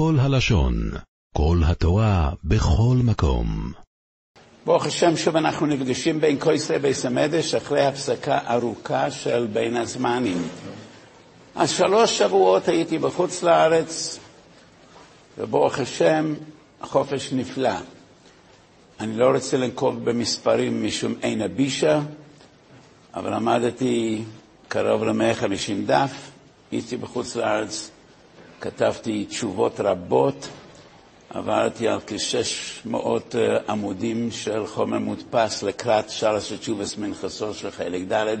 כל הלשון, כל התורה, בכל מקום. ברוך השם, שוב אנחנו נפגשים בין כויסי ביס המדש אחרי הפסקה ארוכה של בין הזמנים. אז שלוש שבועות הייתי בחוץ לארץ, וברוך השם, החופש נפלא. אני לא רוצה לנקוב במספרים משום אין הבישה, אבל למדתי קרוב ל-150 דף, הייתי בחוץ לארץ, כתבתי תשובות רבות, עברתי על כ-600 עמודים של חומר מודפס לקראת שלוש התשובס מנחסו של חלק ד'.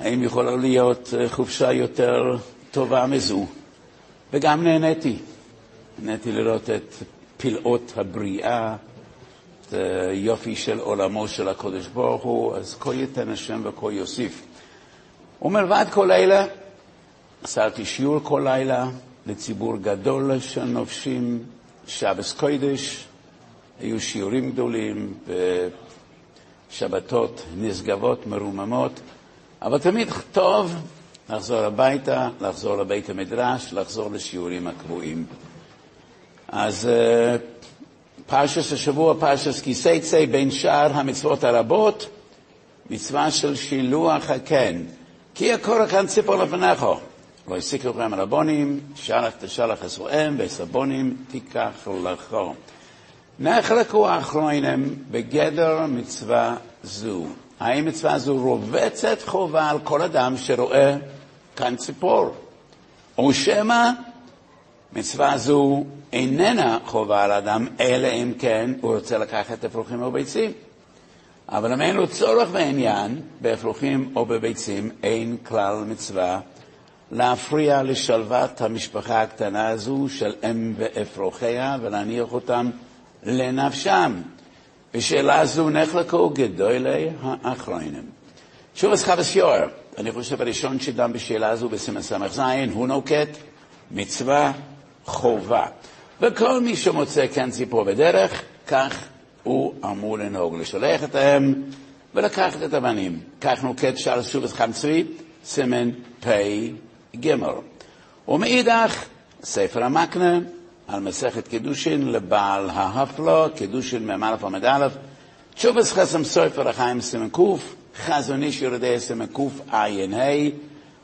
האם יכולה להיות חופשה יותר טובה מזו? וגם נהניתי. נהניתי לראות את פלאות הבריאה, את היופי של עולמו של הקודש ברוך הוא, אז כה ייתן השם וכה יוסיף. ומלבד כל אלה, עשיתי שיעור כל לילה לציבור גדול של נופשים, שבס קוידש, היו שיעורים גדולים בשבתות נשגבות, מרוממות, אבל תמיד טוב לחזור הביתה, לחזור לבית המדרש, לחזור לשיעורים הקבועים. אז פרשס השבוע, פרשס כיסייצי, בין שאר המצוות הרבות, מצווה של שילוח הקן. כי הקורא כאן ציפור לפניך. הסיקו לכם רבונים, שלח תשלח אסרואם, וסבונים תיקח לכו. נחלקו האחרונים בגדר מצווה זו. האם מצווה זו רובצת חובה על כל אדם שרואה כאן ציפור? או שמא מצווה זו איננה חובה על אדם, אלא אם כן הוא רוצה לקחת אפרוחים או ביצים. אבל אם אין לו צורך בעניין, באפרוחים או בביצים, אין כלל מצווה להפריע לשלוות המשפחה הקטנה הזו של אם ואפרוחיה ולהניח אותם לנפשם. בשאלה זו נחלקו גדולי האחרונים. שוב אז חבס יואר, אני חושב הראשון שדם בשאלה הזו בסימן ס"ז, הוא נוקט מצווה חובה. וכל מי שמוצא כאן ציפור בדרך, כך הוא אמור לנהוג, לשלח את האם ולקחת את הבנים. כך נוקט שער שוב חם צבי, סימן פ"ג. ומאידך, ספר המקנה על מסכת קידושין לבעל ההפלו, קידושין מ"א עמד א', תשובס חסם סופר החיים סימן ק', חזון איש יורדי סימן קע"ה,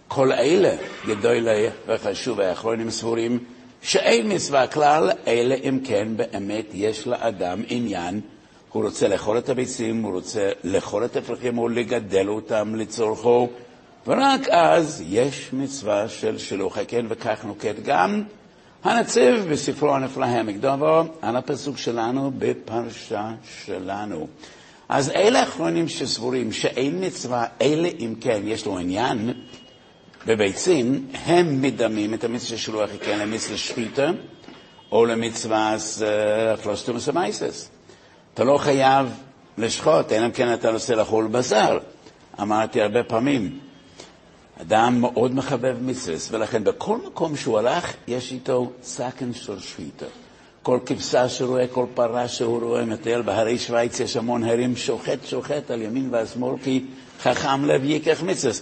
כל אלה גדולי וחשוב האחרונים סבורים שאין מצווה כלל, אלא אם כן באמת יש לאדם עניין, הוא רוצה לאכול את הביצים, הוא רוצה לאכול את הפרחים או לגדל אותם לצורכו, ורק אז יש מצווה של שילוח הקן, וכך נוקט גם הנציב בספרו הנפלא המקדובו, על הפסוק שלנו בפרשה שלנו. אז אלה האחרונים שסבורים שאין מצווה, אלא אם כן יש לו עניין, בביצים, הם מדמים את המצווה של רוח הקן למצווה שחיטה או למצווה פלוסטומוס המייסס. אתה לא חייב לשחוט, אלא אם כן אתה רוצה לאכול בשר. אמרתי הרבה פעמים, אדם מאוד מחבב מצווה, ולכן בכל מקום שהוא הלך, יש איתו סכן של שחיטה. כל כבשה שהוא רואה, כל פרה שהוא רואה, מטייל בהרי שווייץ, יש המון הרים, שוחט שוחט על ימין ועל שמאל, כי חכם לב ייקח מצווה.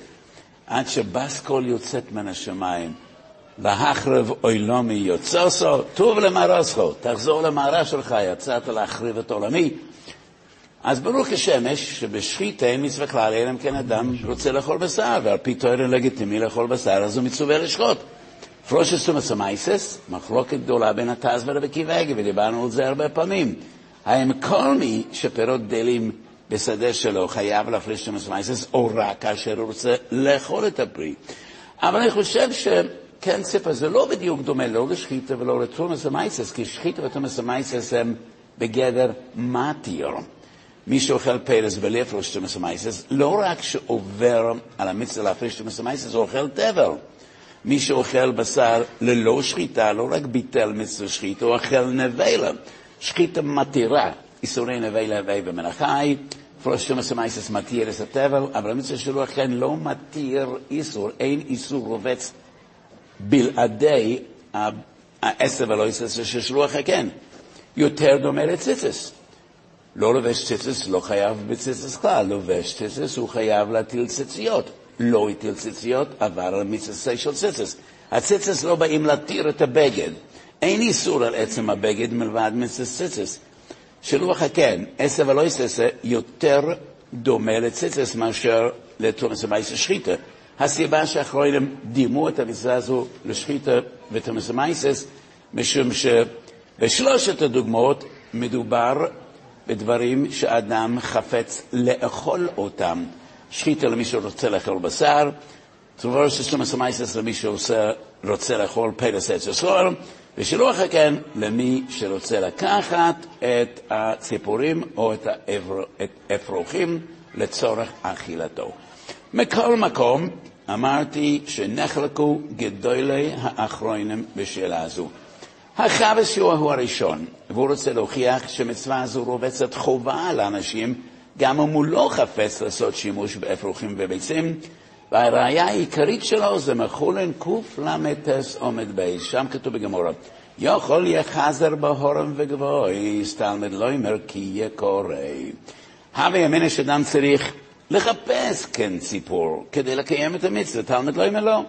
עד שבסקול יוצאת מן השמיים. והחרב אוילומי יוצוסו, טוב למרוסכו, תחזור למערה שלך, יצאת להחריב את עולמי. אז ברוך השמש שבשחיטה אין מצווה כלל, אלא אם כן אדם רוצה לאכול בשר, ועל פי תואר לגיטימי לאכול בשר, אז הוא מצווה לשחוט. פרושס תומס המייסס, מחלוקת גדולה בין התז ורבי עגי, ודיברנו על זה הרבה פעמים. האם כל מי שפירות גדלים בשדה שלו חייב להפריש תרומות ומעשרות, או רק כאשר הוא רוצה לאכול את הפרי. אבל אני חושב שקן ציפור זה לא בדיוק דומה לא לשחיטה ולא לתרומות ומעשרות, כי שחיטה ותרומות ומעשרות הם בגדר מתיר. מי שאוכל פירות בלי להפריש תרומות ומעשרות, לא רק שעובר על המצווה להפריש תרומות ומעשרות, הוא אוכל טבל. מי שאוכל בשר ללא שחיטה, לא רק ביטל מצווה שחיטה, הוא אוכל נבלה. שחיטה מתירה, איסורי נבלה הווי במנחי, פרושטום הסמייסס מתיר את התבל, אבל המצווה שלו אכן לא מתיר איסור, אין איסור רובץ בלעדי העשב הלא יסס של שלוח הקן. יותר דומה לציצס. לא לובש ציצס, לא חייב בציצס כלל, לובש ציצס, הוא חייב להטיל ציציות. לא הטיל ציציות, עבר על מצווה של ציצס. הציצס לא באים להתיר את הבגד. אין איסור על עצם הבגד מלבד מציצס. שלוח הקן, עשר ולא יססה, יותר דומה לציצס מאשר לתומס המייס שחיטה. הסיבה שהאחרונים דימו את המצווה הזו לשחיטה ותומס המייסס, משום שבשלושת הדוגמאות מדובר בדברים שאדם חפץ לאכול אותם. שחיטה למי שרוצה לאכול בשר, תרובור של תומס המייסס למי שרוצה לאכול פלס עץ הסוהר, ושלוח כן למי שרוצה לקחת את הציפורים או את האפרוחים לצורך אכילתו. מכל מקום, אמרתי שנחלקו גדולי האחרונים בשאלה הזו. החבס הוא הראשון, והוא רוצה להוכיח שמצווה זו רובצת חובה על האנשים, גם אם הוא לא חפץ לעשות שימוש באפרוחים וביצים, והראיה העיקרית שלו זה מחולן קל"ס עומד בייס, שם כתוב בגמורה, יכול יחזר בהורם וגבוהי, תלמד לא אומר כי יהיה קורא. הווה ימינה שאדם צריך לחפש כן ציפור כדי לקיים את המצווה, תלמד לא אומר לא.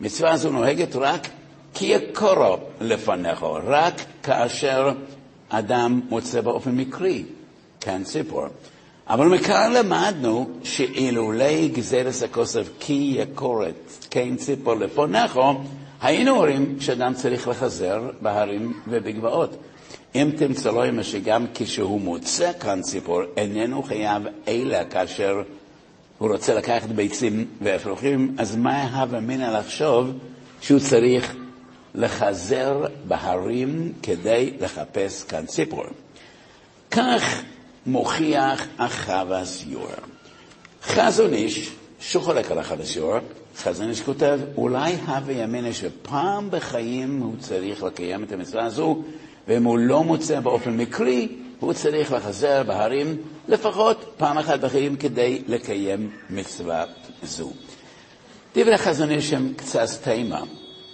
מצווה זו נוהגת רק כי יקורו לפניך, רק כאשר אדם מוצא באופן מקרי כן ציפור. אבל מכאן למדנו שאילולי גזירס הכוסף כי יקורת כן ציפור לפונכו, היינו אומרים שאדם צריך לחזר בהרים ובגבעות. אם תמצא לו אמא שגם כשהוא מוצא כאן ציפור, איננו חייב אלא כאשר הוא רוצה לקחת ביצים ואפרוחים, אז מה הווה מינא לחשוב שהוא צריך לחזר בהרים כדי לחפש כאן ציפור? כך מוכיח החווה יור. חזון איש, שחולק על החווה יור, חזון איש כותב, אולי הווה ימינה שפעם בחיים הוא צריך לקיים את המצווה הזו, ואם הוא לא מוצא באופן מקרי, הוא צריך לחזר בהרים לפחות פעם אחת בחיים כדי לקיים מצווה זו. דברי חזון איש הם קצת תימה.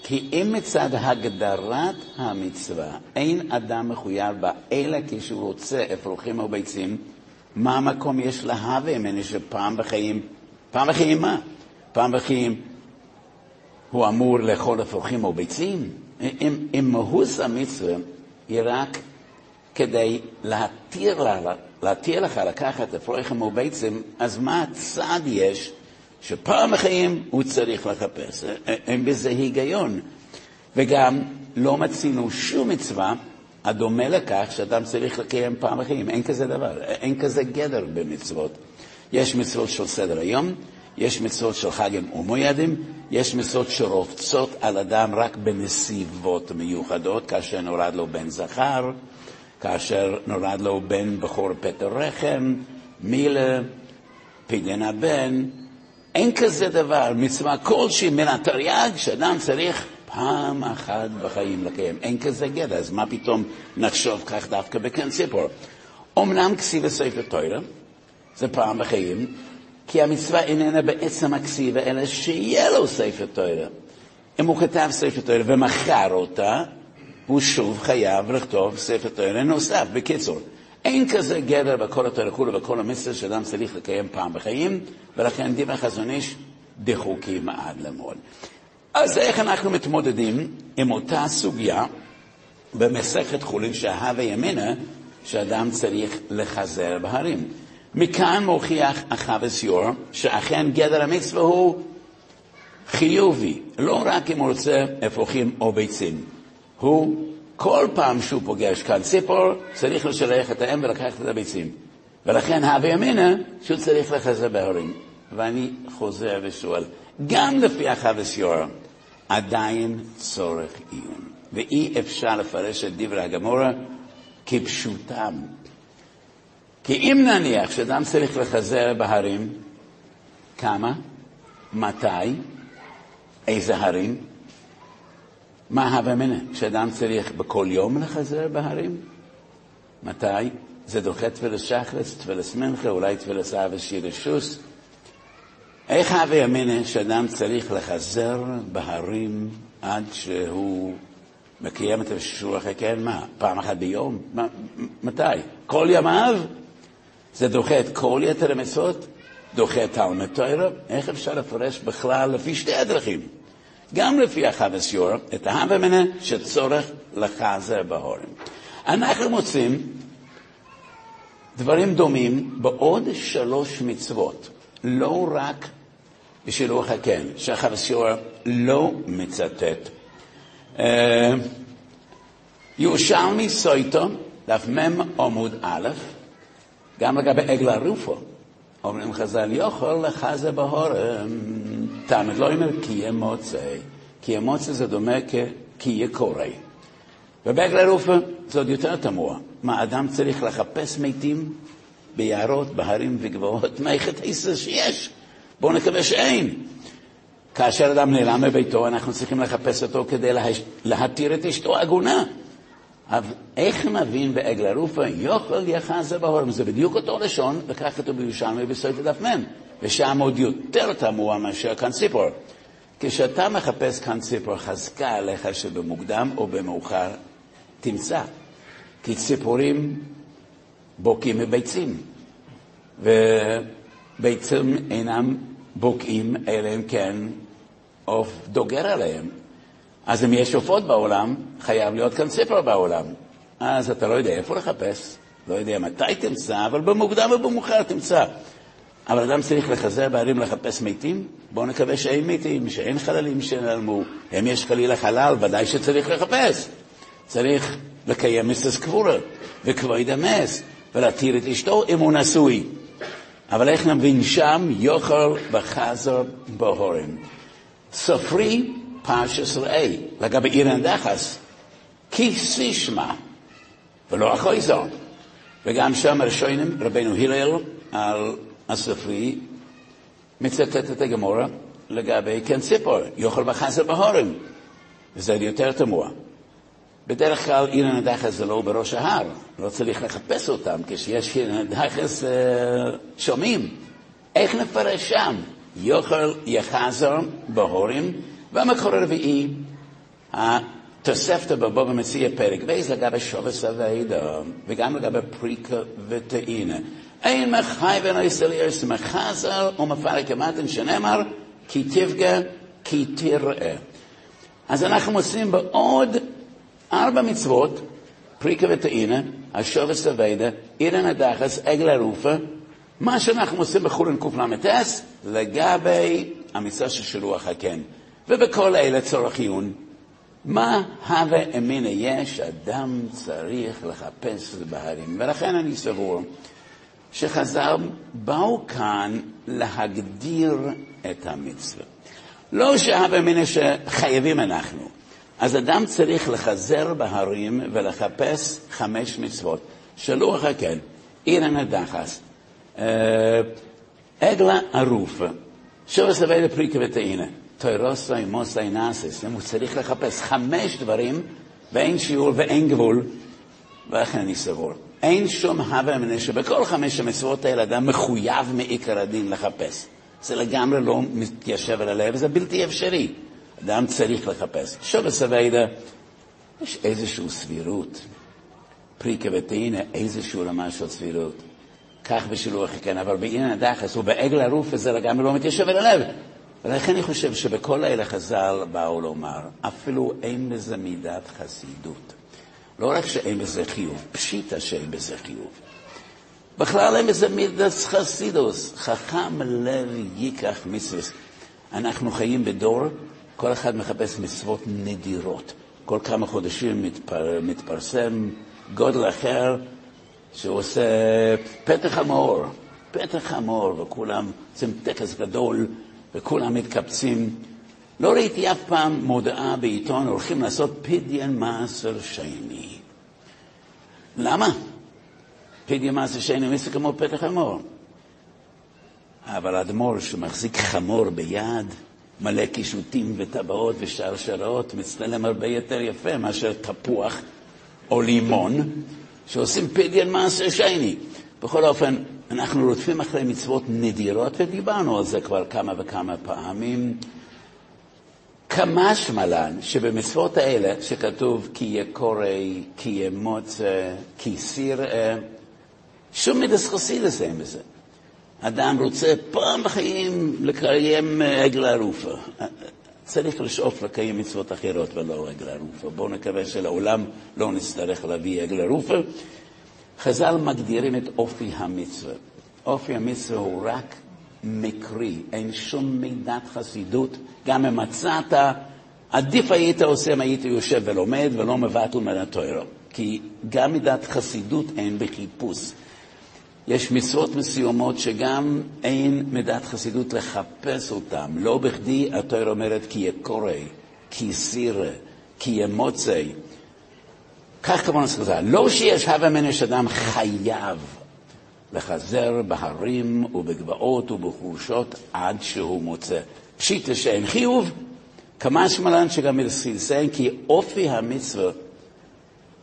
כי אם מצד הגדרת המצווה אין אדם מחויב בה, אלא כשהוא רוצה אפרוחים או ביצים, מה המקום יש להווה ממני שפעם בחיים, פעם בחיים מה? פעם בחיים הוא אמור לאכול אפרוחים או ביצים? אם, אם מהוס המצווה היא רק כדי להתיר, לה, להתיר לך לקחת אפרוחים או ביצים, אז מה הצד יש שפעם בחיים הוא צריך לחפש. אין בזה היגיון. וגם לא מצינו שום מצווה הדומה לכך שאדם צריך לקיים פעם בחיים. אין כזה דבר, אין כזה גדר במצוות. יש מצוות של סדר היום, יש מצוות של חגים ומוידים, יש מצוות שרובצות על אדם רק בנסיבות מיוחדות, כאשר נולד לו בן זכר, כאשר נולד לו בן בכור פטר רחם, מילה, פדיון הבן, אין כזה דבר, מצווה כלשהי מן התרי"ג שאדם צריך פעם אחת בחיים לקיים. אין כזה גדע, אז מה פתאום נחשוב כך דווקא בקן ציפור? אמנם כסיב הספר תוירה, זה פעם בחיים, כי המצווה איננה בעצם הכסיבה, אלא שיהיה לו ספר תוירה. אם הוא כתב ספר תוירה ומכר אותה, הוא שוב חייב לכתוב ספר תוירה נוסף. בקיצור, אין כזה גדר בכל התורה כולו ובכל המצווה שאדם צריך לקיים פעם בחיים, ולכן דברי חזון איש דחוקים עד למול. אז איך אנחנו מתמודדים עם אותה סוגיה במסכת חולין שהווה ימינה, שאדם צריך לחזר בהרים? מכאן מוכיח החווה סיור שאכן גדר המצווה הוא חיובי, לא רק אם הוא רוצה אפרוחים או ביצים. הוא כל פעם שהוא פוגש כאן ציפור, צריך לשלח את האם ולקחת את הביצים. ולכן הווה ימינה שהוא צריך לחזר בהורים. ואני חוזר ושואל, גם לפי החווה סיור, עדיין צורך עיון. ואי אפשר לפרש את דברי הגמורה כפשוטם. כי אם נניח שאדם צריך לחזר בהרים, כמה? מתי? איזה הרים? מה הווה מנה? שאדם צריך בכל יום לחזר בהרים? מתי? זה דוחה תפילת שחרס, תפילת מנחה, אולי תפילת אבא שיר שוס. איך הווה ימינה שאדם צריך לחזר בהרים עד שהוא מקיים את השורח הקרן? מה, פעם אחת ביום? מה, מתי? כל ימיו? זה דוחה את כל יתר המצוות? דוחה את תלמוד תוירה? איך אפשר לפרש בכלל לפי שתי הדרכים? גם לפי החבס יור, את ההווה מנה שצורך לחזר בהורים. אנחנו מוצאים דברים דומים בעוד שלוש מצוות, לא רק בשילוח הקן, שהחבס יור לא מצטט. אה, ירושלמי סויטו, דף מ' עמוד א', גם לגבי עגל הרופו, אומרים חז"ל, יוכל לחזה בהורם, תעמד לא אומר כי יהיה מוצא, כי יהיה מוצא זה דומה כי קורא. ובעגל הרופו זה עוד יותר תמוה. מה, אדם צריך לחפש מתים ביערות, בהרים וגבעות? מה היחס שיש? בואו נקווה שאין. כאשר אדם נעלם מביתו, אנחנו צריכים לחפש אותו כדי להתיר את אשתו עגונה. אבל איך נבין בעגל הרופא יוכל יחזה בהורם? זה בדיוק אותו לשון, וכך כתוב בירושלמי בסויטה דף מ', ושם עוד יותר תמוה מאשר כאן ציפור. כשאתה מחפש כאן ציפור, חזקה עליך שבמוקדם או במאוחר תמצא. כי ציפורים בוקעים מביצים, וביצים אינם בוקעים, אלא אם כן עוף דוגר עליהם. אז אם יש עופות בעולם, חייב להיות כאן ציפור בעולם. אז אתה לא יודע איפה לחפש, לא יודע מתי תמצא, אבל במוקדם ובמאוחר תמצא. אבל אדם צריך לחזר בערים לחפש מתים? בואו נקווה שאין מתים, שאין חללים שנעלמו. אם יש חלילה חלל, ודאי שצריך לחפש. צריך לקיים מסס קבורה וכבוד המס, ולהתיר את אשתו אם הוא נשוי. אבל איך נבין שם יוכל וחזר בהורים. סופרי פרשס ראי, לגבי עיר הדחס, כי סישמה, ולא אחוי זו. וגם שם הראשונים, רבנו הלל על הסופרי, מצטט את הגמורה לגבי כן ציפור, יוכל וחזר בהורים, וזה יותר תמוה. בדרך כלל עיר הנדחס זה לא בראש ההר, לא צריך לחפש אותם, כשיש עיר הנדחס שומעים. איך נפרש שם? יוכל יחזר בהורים, והמקור הרביעי, התוספתא בבוא ומציע פרק ב' לגבי שובס אבידה, וגם לגבי פריקה וטעינה. אין מחי ונעשה לירס מחזר ומפרק המתן שנאמר, כי תפגע, כי תראה. אז אנחנו מוצאים בעוד ארבע מצוות, פריקה וטעינה, השובס אבידה, עירן הדחס, עגל הרופה, מה שאנחנו עושים בחולין קל"ס לגבי המצווה של שילוח הקן. ובכל אלה צורך עיון. מה הווה אמינה יש, אדם צריך לחפש בהרים. ולכן אני סבור שחז"ל באו כאן להגדיר את המצווה. לא שהווה אמינה שחייבים אנחנו. אז אדם צריך לחזר בהרים ולחפש חמש מצוות. שלוח הקן, עיר הנדחס, עגלה ערופה, שובס אבי לפריקה וטעינה. תוירוסוי מוסי נאסיס, הוא צריך לחפש חמש דברים ואין שיעור ואין גבול, ולכן אני סבור. אין שום הווה אמנה שבכל חמש המצוות האלה אדם מחויב מעיקר הדין לחפש. זה לגמרי לא מתיישב על הלב, זה בלתי אפשרי. אדם צריך לחפש. שוב הסווידה, יש איזושהי סבירות. פריקה וטעינה, איזושהי רמה של סבירות. כך בשילוח כן, אבל בעניין הדחס ובעגל הרוף הזה לגמרי לא מתיישב על הלב. ולכן אני חושב שבכל האלה חז"ל באו לומר, אפילו אין בזה מידת חסידות. לא רק שאין בזה חיוב, פשיטא שאין בזה חיוב. בכלל אין בזה מידת חסידוס. חכם לב ייקח מצווה. אנחנו חיים בדור, כל אחד מחפש מצוות נדירות. כל כמה חודשים מתפר, מתפרסם גודל אחר שהוא עושה פתח המאור, פתח המאור, וכולם עושים טקס גדול וכולם מתקבצים. לא ראיתי אף פעם מודעה בעיתון, הולכים לעשות פדיון מעשר שני. למה? פדיון מעשר שני זה כמו פתח המור. אבל אדמו"ר שמחזיק חמור ביד, מלא קישוטים וטבעות ושרשרות, מצטלם הרבה יותר יפה מאשר תפוח או לימון, שעושים פדיון מעשר שני. בכל אופן, אנחנו רודפים אחרי מצוות נדירות, ודיברנו על זה כבר כמה וכמה פעמים. כמשמע לן שבמצוות האלה, שכתוב כי יהיה קורא, כי מוצא, כי סיראה, שום מידס חסידס אין בזה. אדם רוצה פעם בחיים לקיים עגל ערופה. צריך לשאוף לקיים מצוות אחרות ולא עגל ערופה. בואו נקווה שלעולם לא נצטרך להביא עגל ערופה. חז"ל מגדירים את אופי המצווה. אופי המצווה הוא רק מקרי, אין שום מידת חסידות. גם אם מצאת, עדיף היית עושה אם היית יושב ולומד ולא מבטל מן התוירו. כי גם מידת חסידות אין בחיפוש. יש מצוות מסוימות שגם אין מידת חסידות לחפש אותן. לא בכדי התוירה אומרת כי יקורי, כי סירה, כי ימוצי. כך כמובן חז"ל. לא שיש הווה מן אדם חייב לחזר בהרים ובגבעות ובחורשות עד שהוא מוצא. פשיטא שאין חיוב, כמה שמלן שגם מלסילסן, כי אופי המצווה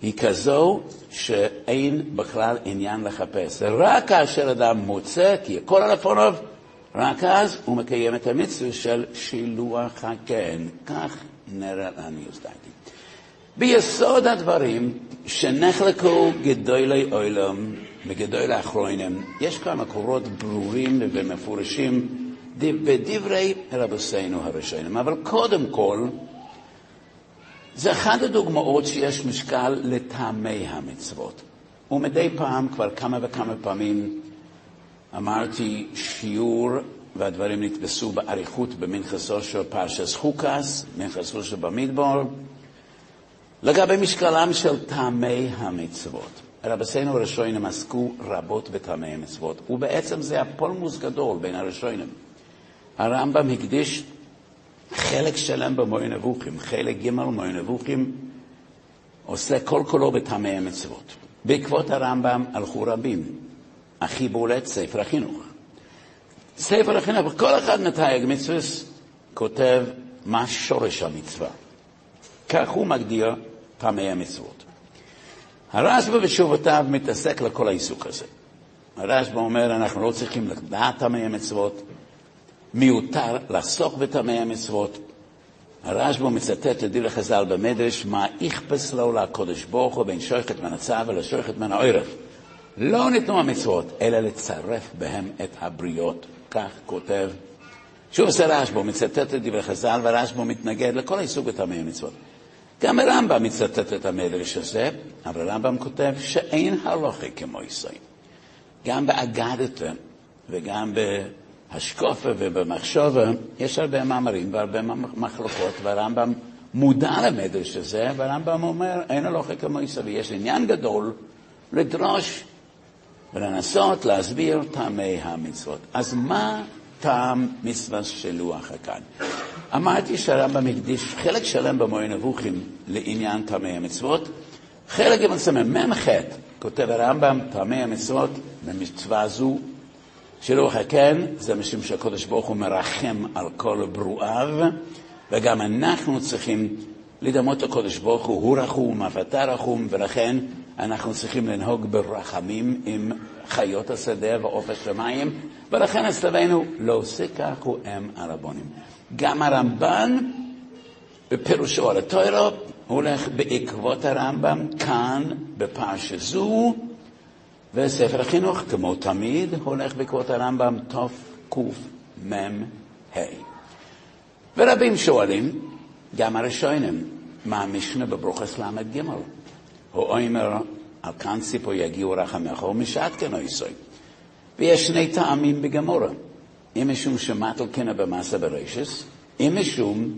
היא כזו שאין בכלל עניין לחפש. רק כאשר אדם מוצא, כי הכל על לפניו, רק אז הוא מקיים את המצווה של שילוח הקן. כך נראה לעניות דעתי. ביסוד הדברים שנחלקו גדולי עולם וגדולי אחרונים, יש כאן מקורות ברורים ומפורשים בדברי רבוסינו הראשונים. אבל קודם כל, זה אחת הדוגמאות שיש משקל לטעמי המצוות. ומדי פעם, כבר כמה וכמה פעמים, אמרתי שיעור, והדברים נתפסו באריכות במנחסו של פרשס חוקס, מנחסו של במדבור, לגבי משקלם של טעמי המצוות. רבסינו הראשונים עסקו רבות בטעמי המצוות, ובעצם זה הפולמוס גדול בין הראשונים. הרמב"ם הקדיש חלק שלם במוי נבוכים, חלק ג' במוי נבוכים, עושה כל כולו בטעמי המצוות. בעקבות הרמב"ם הלכו רבים. הכי בולט ספר החינוך. ספר החינוך, כל אחד מתייג מצווה כותב מה שורש המצווה. כך הוא מגדיר טעמי המצוות. הרשב"א בתשובותיו מתעסק לכל העיסוק הזה. הרשב"א אומר, אנחנו לא צריכים לדעת טעמי המצוות, מיותר לעסוק בטעמי המצוות. הרשב"א מצטט לדברי חז"ל במדרש, מה איכפס לו לקודש ברוך הוא בין שויכת מן הצו ולשויכת מן העורף. לא ניתנו המצוות, אלא לצרף בהם את הבריות. כך כותב. שוב עושה רשב"א, מצטט את דברי חז"ל, והרשב"א מתנגד לכל העיסוק בטעמי המצוות. גם הרמב"ם מצטט את המדרש הזה, אבל הרמב"ם כותב שאין הלוכי כמו ישראל. גם באגדתא וגם בהשקופה ובמחשבה יש הרבה מאמרים והרבה מחלוקות, והרמב"ם מודע למדרש הזה, והרמב"ם אומר, אין הלוכי כמו ישראל. ויש עניין גדול לדרוש ולנסות להסביר טעמי המצוות. אז מה טעם מצווה של לוח הכאן? אמרתי שהרמב"ם הקדיש חלק שלם במורה נבוכים לעניין טעמי המצוות. חלק מסמן, מ"ח, כותב הרמב"ם, טעמי המצוות במצווה זו שלוח הכן, זה משום שהקדוש ברוך הוא מרחם על כל ברואיו, וגם אנחנו צריכים לדמות לקדוש ברוך הוא, הוא רחום, אף אתה רחום, ולכן אנחנו צריכים לנהוג ברחמים עם חיות השדה ועוף השמיים, ולכן אצלנו לא עושה כך הוא אם הרבונים. גם הרמב"ן, בפירושו על התוירו, הולך בעקבות הרמב"ם כאן, בפרשה זו, וספר החינוך, כמו תמיד, הולך בעקבות הרמב"ם תקמ"ה. ורבים שואלים, גם הראשונים, מה המשנה בברוכס ל"ג? הוא אומר, על כאן ציפו יגיעו רחמך ומשעת כן אויסוי. ויש שני טעמים בגמורה. אם משום שמטל קנה במסה ברשס, אם משום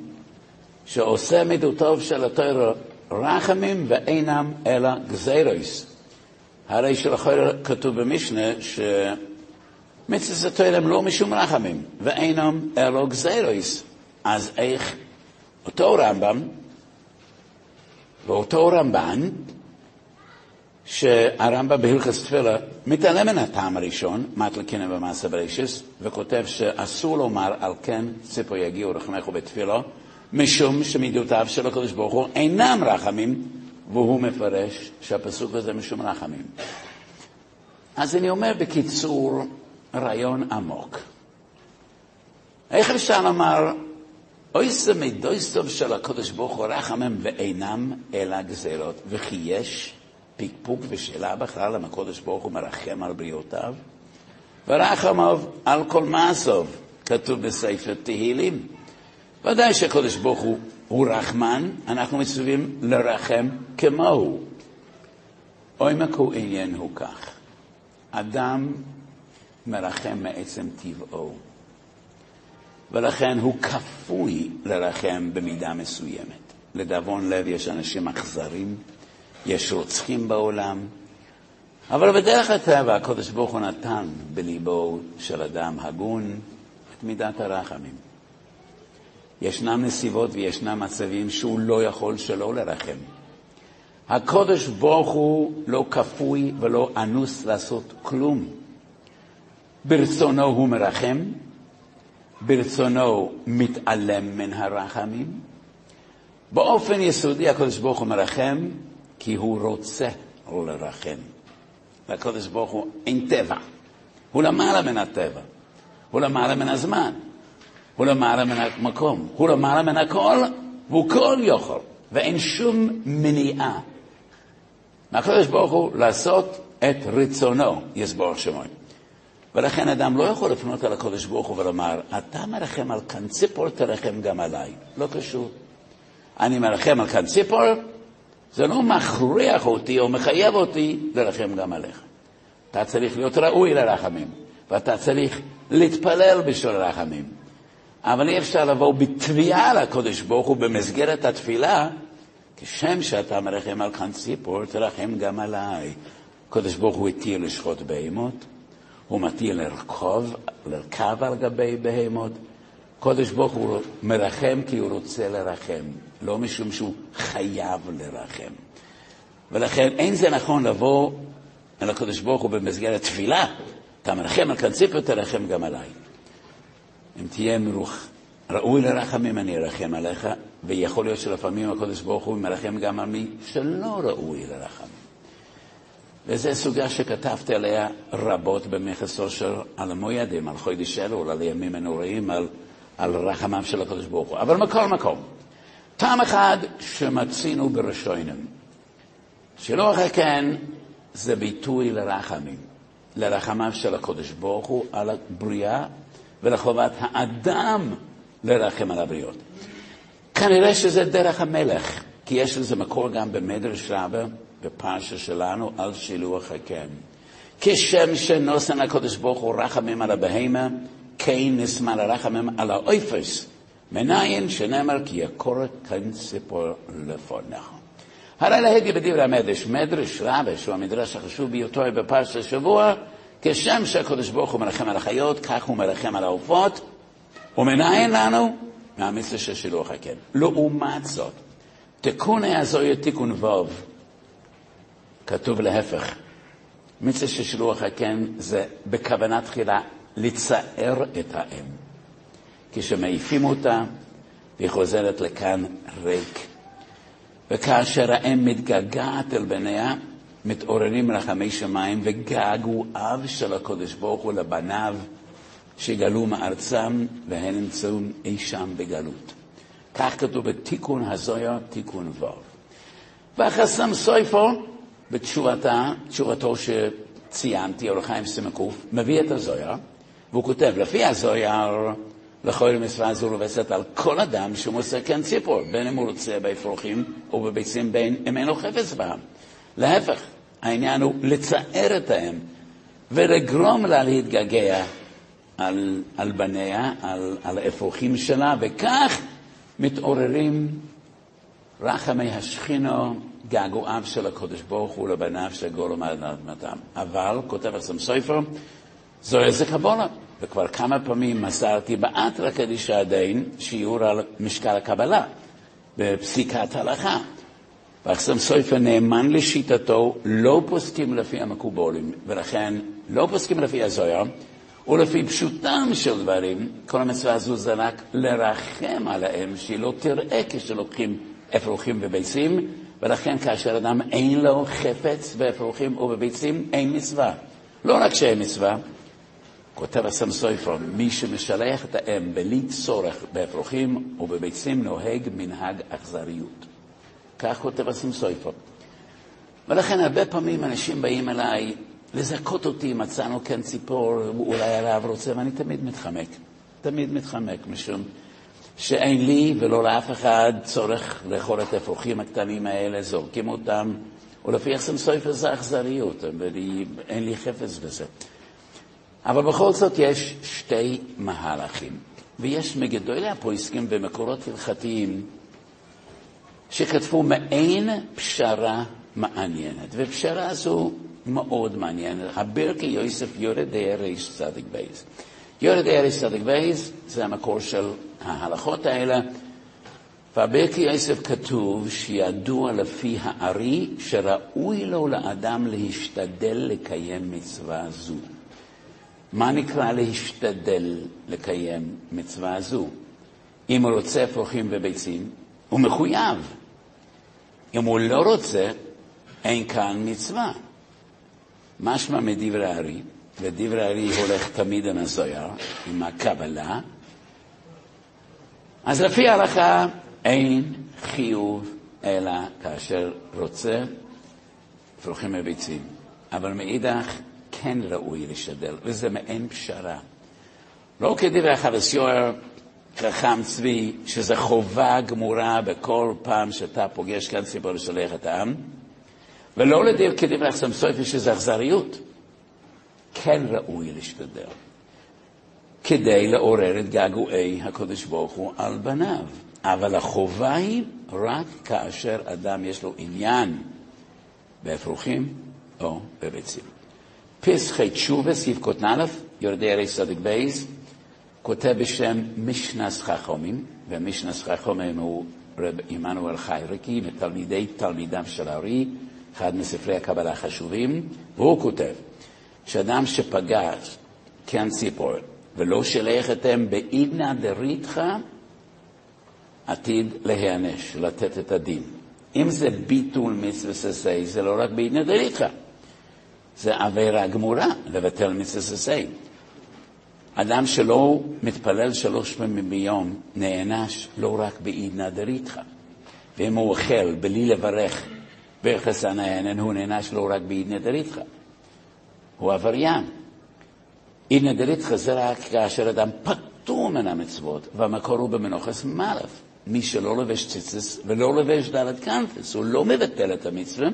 שעושה מידותיו של התוירו רחמים ואינם אלא גזירוס. הרי שלכל כתוב במשנה שמצוות התוירו הם לא משום רחמים ואינם אלא גזירוס. אז איך אותו רמב"ם ואותו רמב"ן שהרמב"ם בהלכס תפילה מתעלם מן הטעם הראשון, מטל קינא במעשה ברישס, וכותב שאסור לומר על כן ציפו יגיעו רחמך בתפילו, משום שמידותיו של הקדוש ברוך הוא אינם רחמים, והוא מפרש שהפסוק הזה משום רחמים. אז אני אומר בקיצור רעיון עמוק. איך אפשר לומר, אוי זה מידויסטוב של הקדוש ברוך הוא רחמם ואינם אלא גזירות, וכי יש פקפוק ושאלה בכלל אם הקודש ברוך הוא מרחם על בריאותיו? ורחמיו על כל מעשיו, כתוב בספר תהילים. ודאי שהקדוש ברוך הוא הוא רחמן, אנחנו מצווים לרחם כמוהו. עומק הוא עניין הוא כך, אדם מרחם מעצם טבעו, ולכן הוא כפוי לרחם במידה מסוימת. לדאבון לב יש אנשים אכזרים, יש רוצחים בעולם, אבל בדרך הטבע הקדוש ברוך הוא נתן בליבו של אדם הגון את מידת הרחמים. ישנם נסיבות וישנם מצבים שהוא לא יכול שלא לרחם. הקודש ברוך הוא לא כפוי ולא אנוס לעשות כלום. ברצונו הוא מרחם, ברצונו מתעלם מן הרחמים. באופן יסודי הקודש ברוך הוא מרחם כי הוא רוצה לרחם. לקודש ברוך הוא אין טבע, הוא למעלה מן הטבע, הוא למעלה מן הזמן. הוא למעלה מן המקום, הוא למעלה מן הכל, והוא כל יכול, ואין שום מניעה מהקדוש ברוך הוא לעשות את רצונו, יסבור שמוי. ולכן אדם לא יכול לפנות אל הקדוש ברוך הוא ולומר, אתה מרחם על קנציפור, תרחם גם עליי. לא קשור. אני מרחם על קנציפור, זה לא מכריח אותי או מחייב אותי לרחם גם עליך. אתה צריך להיות ראוי לרחמים, ואתה צריך להתפלל בשביל רחמים. אבל אי אפשר לבוא בתביעה לקודש ברוך הוא במסגרת התפילה, כשם שאתה מרחם על כאן ציפור, תרחם גם עליי. הקודש ברוך הוא התיר לשחוט בהמות, הוא מתיר לרכוב, לרכב על גבי בהמות. קודש ברוך הוא מרחם כי הוא רוצה לרחם, לא משום שהוא חייב לרחם. ולכן אין זה נכון לבוא אל הקודש ברוך הוא במסגרת תפילה, אתה מרחם על כאן ציפור, תרחם גם עליי. אם תהיה מרוח, ראוי לרחמים, אני ארחם עליך, ויכול להיות שלפעמים הקדוש ברוך הוא מרחם גם על מי שלא ראוי לרחמים. וזו סוגיה שכתבתי עליה רבות במכס אושר, על המוידים, על חוידיש אלול, על הימים הנוראים, על, על רחמיו של הקדוש ברוך הוא. אבל מכל מקום, טעם אחד שמצינו בראשינו, שלא אחרי כן זה ביטוי לרחמים, לרחמיו של הקדוש ברוך הוא על הבריאה ולחובת האדם לרחם על הבריות. כנראה שזה דרך המלך, כי יש לזה מקור גם במדרש רבה, בפרשה שלנו, על שילוח הקן. כשם שנוסן הקדוש ברוך הוא רחמים על הבהמה, כן נשמע לרחמים על האויפס. מניין שנאמר כי יקורת כאן ציפור לפונך. הרי להגי בדברי המדרש, מדרש רבה, שהוא המדרש החשוב ביותר בפרשת השבוע, כשם שהקדוש ברוך הוא מרחם על החיות, כך הוא מרחם על העופות, ומנין לנו? מהמצווה של שילוח הקן. לעומת זאת, תיקוני הזויה תיקון ו', כתוב להפך. מצווה של שילוח הקן זה בכוונה תחילה לצער את האם. כשמעיפים אותה, והיא חוזרת לכאן ריק. וכאשר האם מתגעגעת אל בניה, מתעוררים רחמי שמיים וגעגועיו של הקודש ברוך הוא לבניו שגלו מארצם והן נמצאו אי שם בגלות. כך כתוב בתיקון הזויה, תיקון ו'. והחסם סויפו, בתשובתה, תשובתו שציינתי, אור חיים מביא את הזויה, והוא כותב, לפי הזויה, לכל מצווה זו לובסת על כל אדם שהוא מוסר כן ציפור, בין אם הוא רוצה באפרוחים או בביצים, בין אם אין לו חפץ בהם. להפך, העניין הוא לצער את האם ולגרום לה להתגעגע על, על בניה, על, על האפרוחים שלה, וכך מתעוררים רחמי השכינו, געגועיו של הקדוש ברוך הוא לבניו של גולו מעל אדמתם. אבל, כותב הסם סופר, זו איזה קבולה. וכבר כמה פעמים מסרתי באתרא קדישא דין שיעור על משקל הקבלה בפסיקת הלכה. ואחסם סופר נאמן לשיטתו, לא פוסקים לפי המקובולים, ולכן לא פוסקים לפי הזויה, ולפי פשוטם של דברים, כל המצווה הזו זה רק לרחם עליהם, שהיא לא תראה כשלוקחים אפרוחים וביצים, ולכן כאשר אדם אין לו חפץ באפרוחים או בביצים, אין מצווה. לא רק שאין מצווה, כותב הסם סופר, מי שמשלח את האם בלי צורך באפרוחים או בביצים נוהג מנהג אכזריות. כך כותב הסם סופר. ולכן הרבה פעמים אנשים באים אליי לזכות אותי, מצאנו כן ציפור, אולי הרב רוצה, ואני תמיד מתחמק. תמיד מתחמק, משום שאין לי ולא לאף אחד צורך לאכול את האפרוחים הקטנים האלה, זורקים אותם, ולפי החתם סופר זה אכזריות, אין לי חפץ בזה. אבל בכל זאת יש שתי מהלכים, ויש מגדולי הפוסקים במקורות הלכתיים שכתבו מעין פשרה מעניינת, ופשרה זו מאוד מעניינת. הברכי יוסף יורה דעה רי"ש צדי"ק בי"ת. יורה דעה רי"ש צדי"ק בי"ת זה המקור של ההלכות האלה, והברקי יוסף כתוב שידוע לפי הארי שראוי לו לאדם להשתדל לקיים מצווה זו. מה נקרא להשתדל לקיים מצווה זו? אם הוא רוצה אפרוחים וביצים, הוא מחויב. אם הוא לא רוצה, אין כאן מצווה. משמע מדברי הארי, ודברי הארי הולך תמיד עם הזויר, עם הקבלה, אז לפי ההלכה אין חיוב אלא כאשר רוצה אפרוחים וביצים. אבל מאידך כן ראוי לשדל, וזה מעין פשרה. לא כדברי החבסיור חכם צבי, שזה חובה גמורה בכל פעם שאתה פוגש כאן ציבור לשלח את העם, ולא לדבר כדברי אחסם סופי שזה אכזריות. כן ראוי להשתדל, כדי לעורר את געגועי הקדוש ברוך הוא על בניו. אבל החובה היא רק כאשר אדם יש לו עניין באפרוחים או בביצים. פסחי תשובה, סעיף קטן יורדי הרי צדיק בייז, כותב בשם משנס חכומים, ומשנס חכומים הוא רב עמנואל חיירקי, מתלמידי תלמידיו של הארי, אחד מספרי הקבלה החשובים, והוא כותב שאדם שפגש כן ציפור ולא שלח אתם בעידנא דריתחא, עתיד להיענש, לתת את הדין. אם זה ביטול מצווה ססי, זה לא רק בעידנא דריתחא, זה עבירה גמורה לבטל מצווה ססי. אדם שלא מתפלל שלוש פעמים ביום נענש לא רק בעידנא דריתחא, ואם הוא אוכל בלי לברך ברכס הנהנן, הוא נענש לא רק בעידנא דריתחא, הוא עבריין. עידנא דריתחא זה רק כאשר אדם פטור מן המצוות, והמקור הוא במנוחס מלף. מי שלא לובש ציצס ולא לובש דלת קנפס, הוא לא מבטל את המצווה,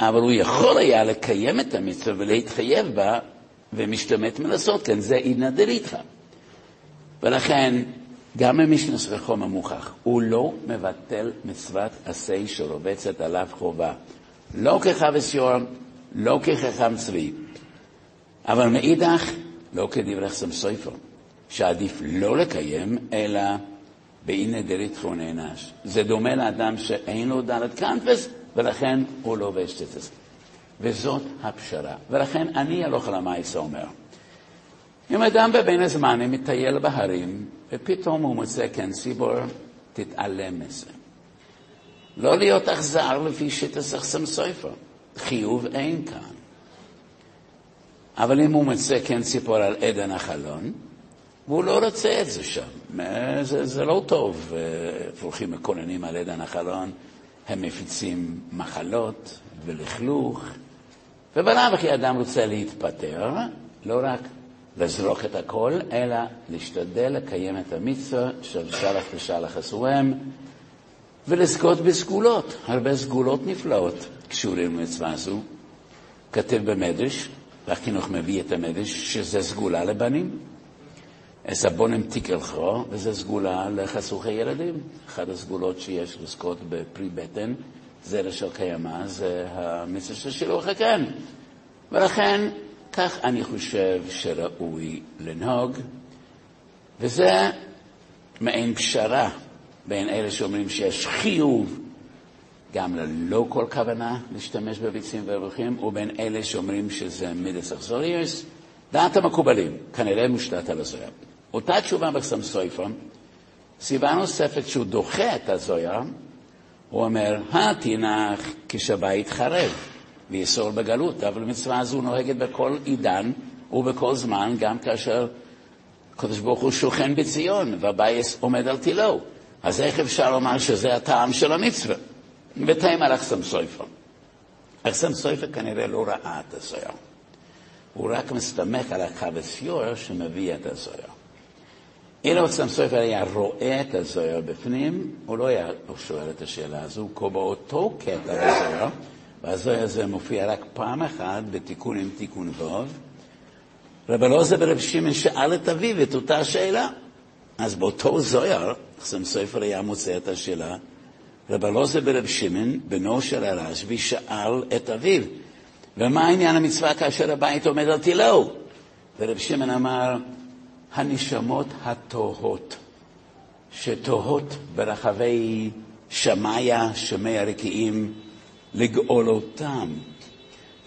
אבל הוא יכול היה לקיים את המצווה ולהתחייב בה ומשתמט מלעשות כן, זה עידנא דריתחא. ולכן, גם במשנס רחום המוכח, הוא לא מבטל מצוות עשה שרובצת עליו חובה. לא כחבס יורם, לא כחכם צבי. אבל מאידך, לא כדברי חסם סויפר, שעדיף לא לקיים, אלא באינא דריתחא הוא נענש. זה דומה לאדם שאין לו דלת קנפס, ולכן הוא לובש לא ציצס. וזאת הפשרה. ולכן אני הלוך למעשה אומר, אם אדם בבין הזמנים מטייל בהרים, ופתאום הוא מוצא כן ציבור, תתעלם מזה. לא להיות אכזר לפי שתסכסם סופר. חיוב אין כאן. אבל אם הוא מוצא כן ציפור על עדן החלון, והוא לא רוצה את זה שם, זה, זה לא טוב. אפרוחים מקוננים על עדן החלון, הם מפיצים מחלות ולכלוך, ובלאו הכי אדם רוצה להתפטר, לא רק לזרוק את הכל, אלא להשתדל לקיים את המצווה של שלח ושלח אסורם, ולזכות בסגולות, הרבה סגולות נפלאות קשורים למצווה זו. כתב במדרש, והחינוך מביא את המדרש, שזה סגולה לבנים. אסבונם תיקלכו, וזה סגולה לחסוכי ילדים. אחת הסגולות שיש לזכות בפרי בטן, זרע של קיימא, זה המצווה של שילוח הקן. ולכן, כך אני חושב שראוי לנהוג, וזה מעין פשרה בין אלה שאומרים שיש חיוב גם ללא כל כוונה להשתמש בביצים ורווחים, ובין אלה שאומרים שזה מידס אכזוריוס. דעת המקובלים, כנראה מושתת על הזויה. אותה תשובה בסם סויפון, סיבה נוספת שהוא דוחה את הזויה, הוא אומר, התינך כשבית חרב ויסור בגלות, אבל המצווה הזו נוהגת בכל עידן ובכל זמן, גם כאשר הקדוש ברוך הוא שוכן בציון והבייס עומד על תילו. אז איך אפשר לומר שזה הטעם של המצווה? ותאם על אחסם סויפר. אחסם סויפר כנראה לא ראה את הזויה. הוא רק מסתמך על הקו הסיור שמביא את הזויה. אילו עצם סופר היה רואה את הזוהר בפנים, הוא לא היה שואל את השאלה הזו, כי באותו קטע בזוהר, והזוהר הזה מופיע רק פעם אחת בתיקון עם תיקון ו', רב אלעזר ברב שמעון שאל את אביו את אותה שאלה. אז באותו זוהר, עצם סופר היה מוצא את השאלה, רב אלעזר ברב שמעון, בנו של הרשב"י, שאל את אביו, ומה עניין המצווה כאשר הבית עומד על תילו? ורב שמעון אמר, הנשמות התוהות, שתוהות ברחבי שמיה, שמי הרקיעים, לגאול אותם,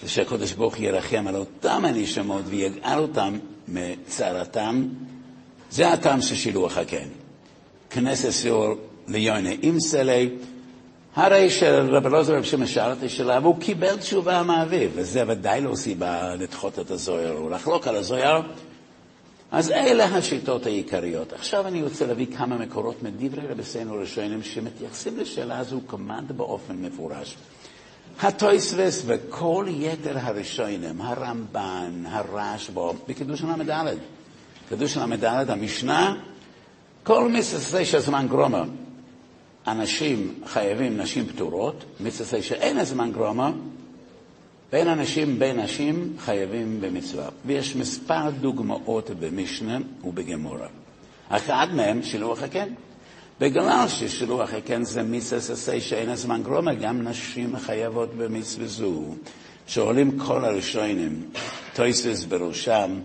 ושהקדוש ברוך ירחם על אותם הנשמות ויגאל אותם מצרתם, זה הטעם של שילוח הקן. כנסת סיור ליונה אימסלי, הרי שרב אלעזר רב שמעון שאל את השאלה, והוא קיבל תשובה מאביו, וזה ודאי לא סיבה לדחות את הזוהר או לחלוק על הזוהר. אז אלה השיטות העיקריות. עכשיו אני רוצה להביא כמה מקורות מדברי רבסינו ראשונים שמתייחסים לשאלה הזו כמעט באופן מפורש. הטויסבס וכל יתר הראשונים, הרמב"ן, הרשב"א, בקידוש ל"ד. קידוש ל"ד, המשנה, כל מססי של זמן גרומר, אנשים חייבים נשים פטורות, מצווה שאין הזמן גרומה, בין אנשים בין נשים חייבים במצווה. ויש מספר דוגמאות במשנה ובגמרא. אחד מהם שילוח הקן. בגלל ששילוח הקן זה מצווה שאין הזמן גרמא, גם נשים חייבות במצווה זו. שואלים כל הראשונים, תוספות בראשם,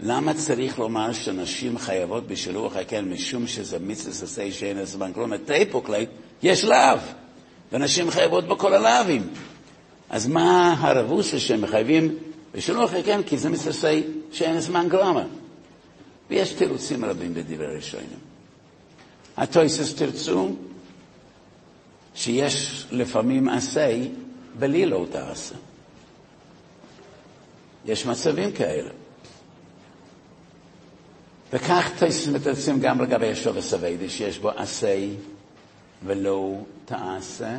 למה צריך לומר שנשים חייבות בשילוח הקן משום שזה מצווה עשה שאין הזמן? כלומר, תיפוק ליה, יש להב, ונשים חייבות בכל הלהבים. אז מה הרבוסה מחייבים בשילוח הקן? כי זה מצווה שאין הזמן גרמה. ויש תירוצים רבים בדברי ראשונים. הטויסס תרצו שיש לפעמים עשה בלי לא תעשה. יש מצבים כאלה. וכך מתרצים גם לגבי השוב הסווידי, שיש בו עשה ולא תעשה.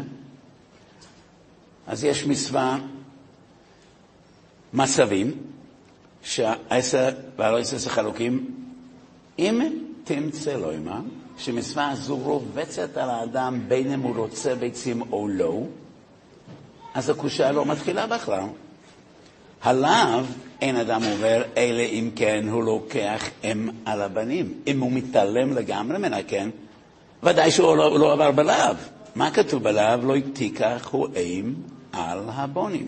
אז יש מצווה מצבים שהעשר והלויסס החלוקים, אם תמצא לו עמה, שמצווה הזו רובצת על האדם בין אם הוא רוצה ביצים או לא, אז הקושה לא מתחילה בכלל. הלאו אין אדם עובר, אלא אם כן הוא לוקח אם על הבנים. אם הוא מתעלם לגמרי מן הקן, ודאי שהוא לא, לא עבר בלאו. מה כתוב בלאו? לא תיקח הוא אם על הבונים.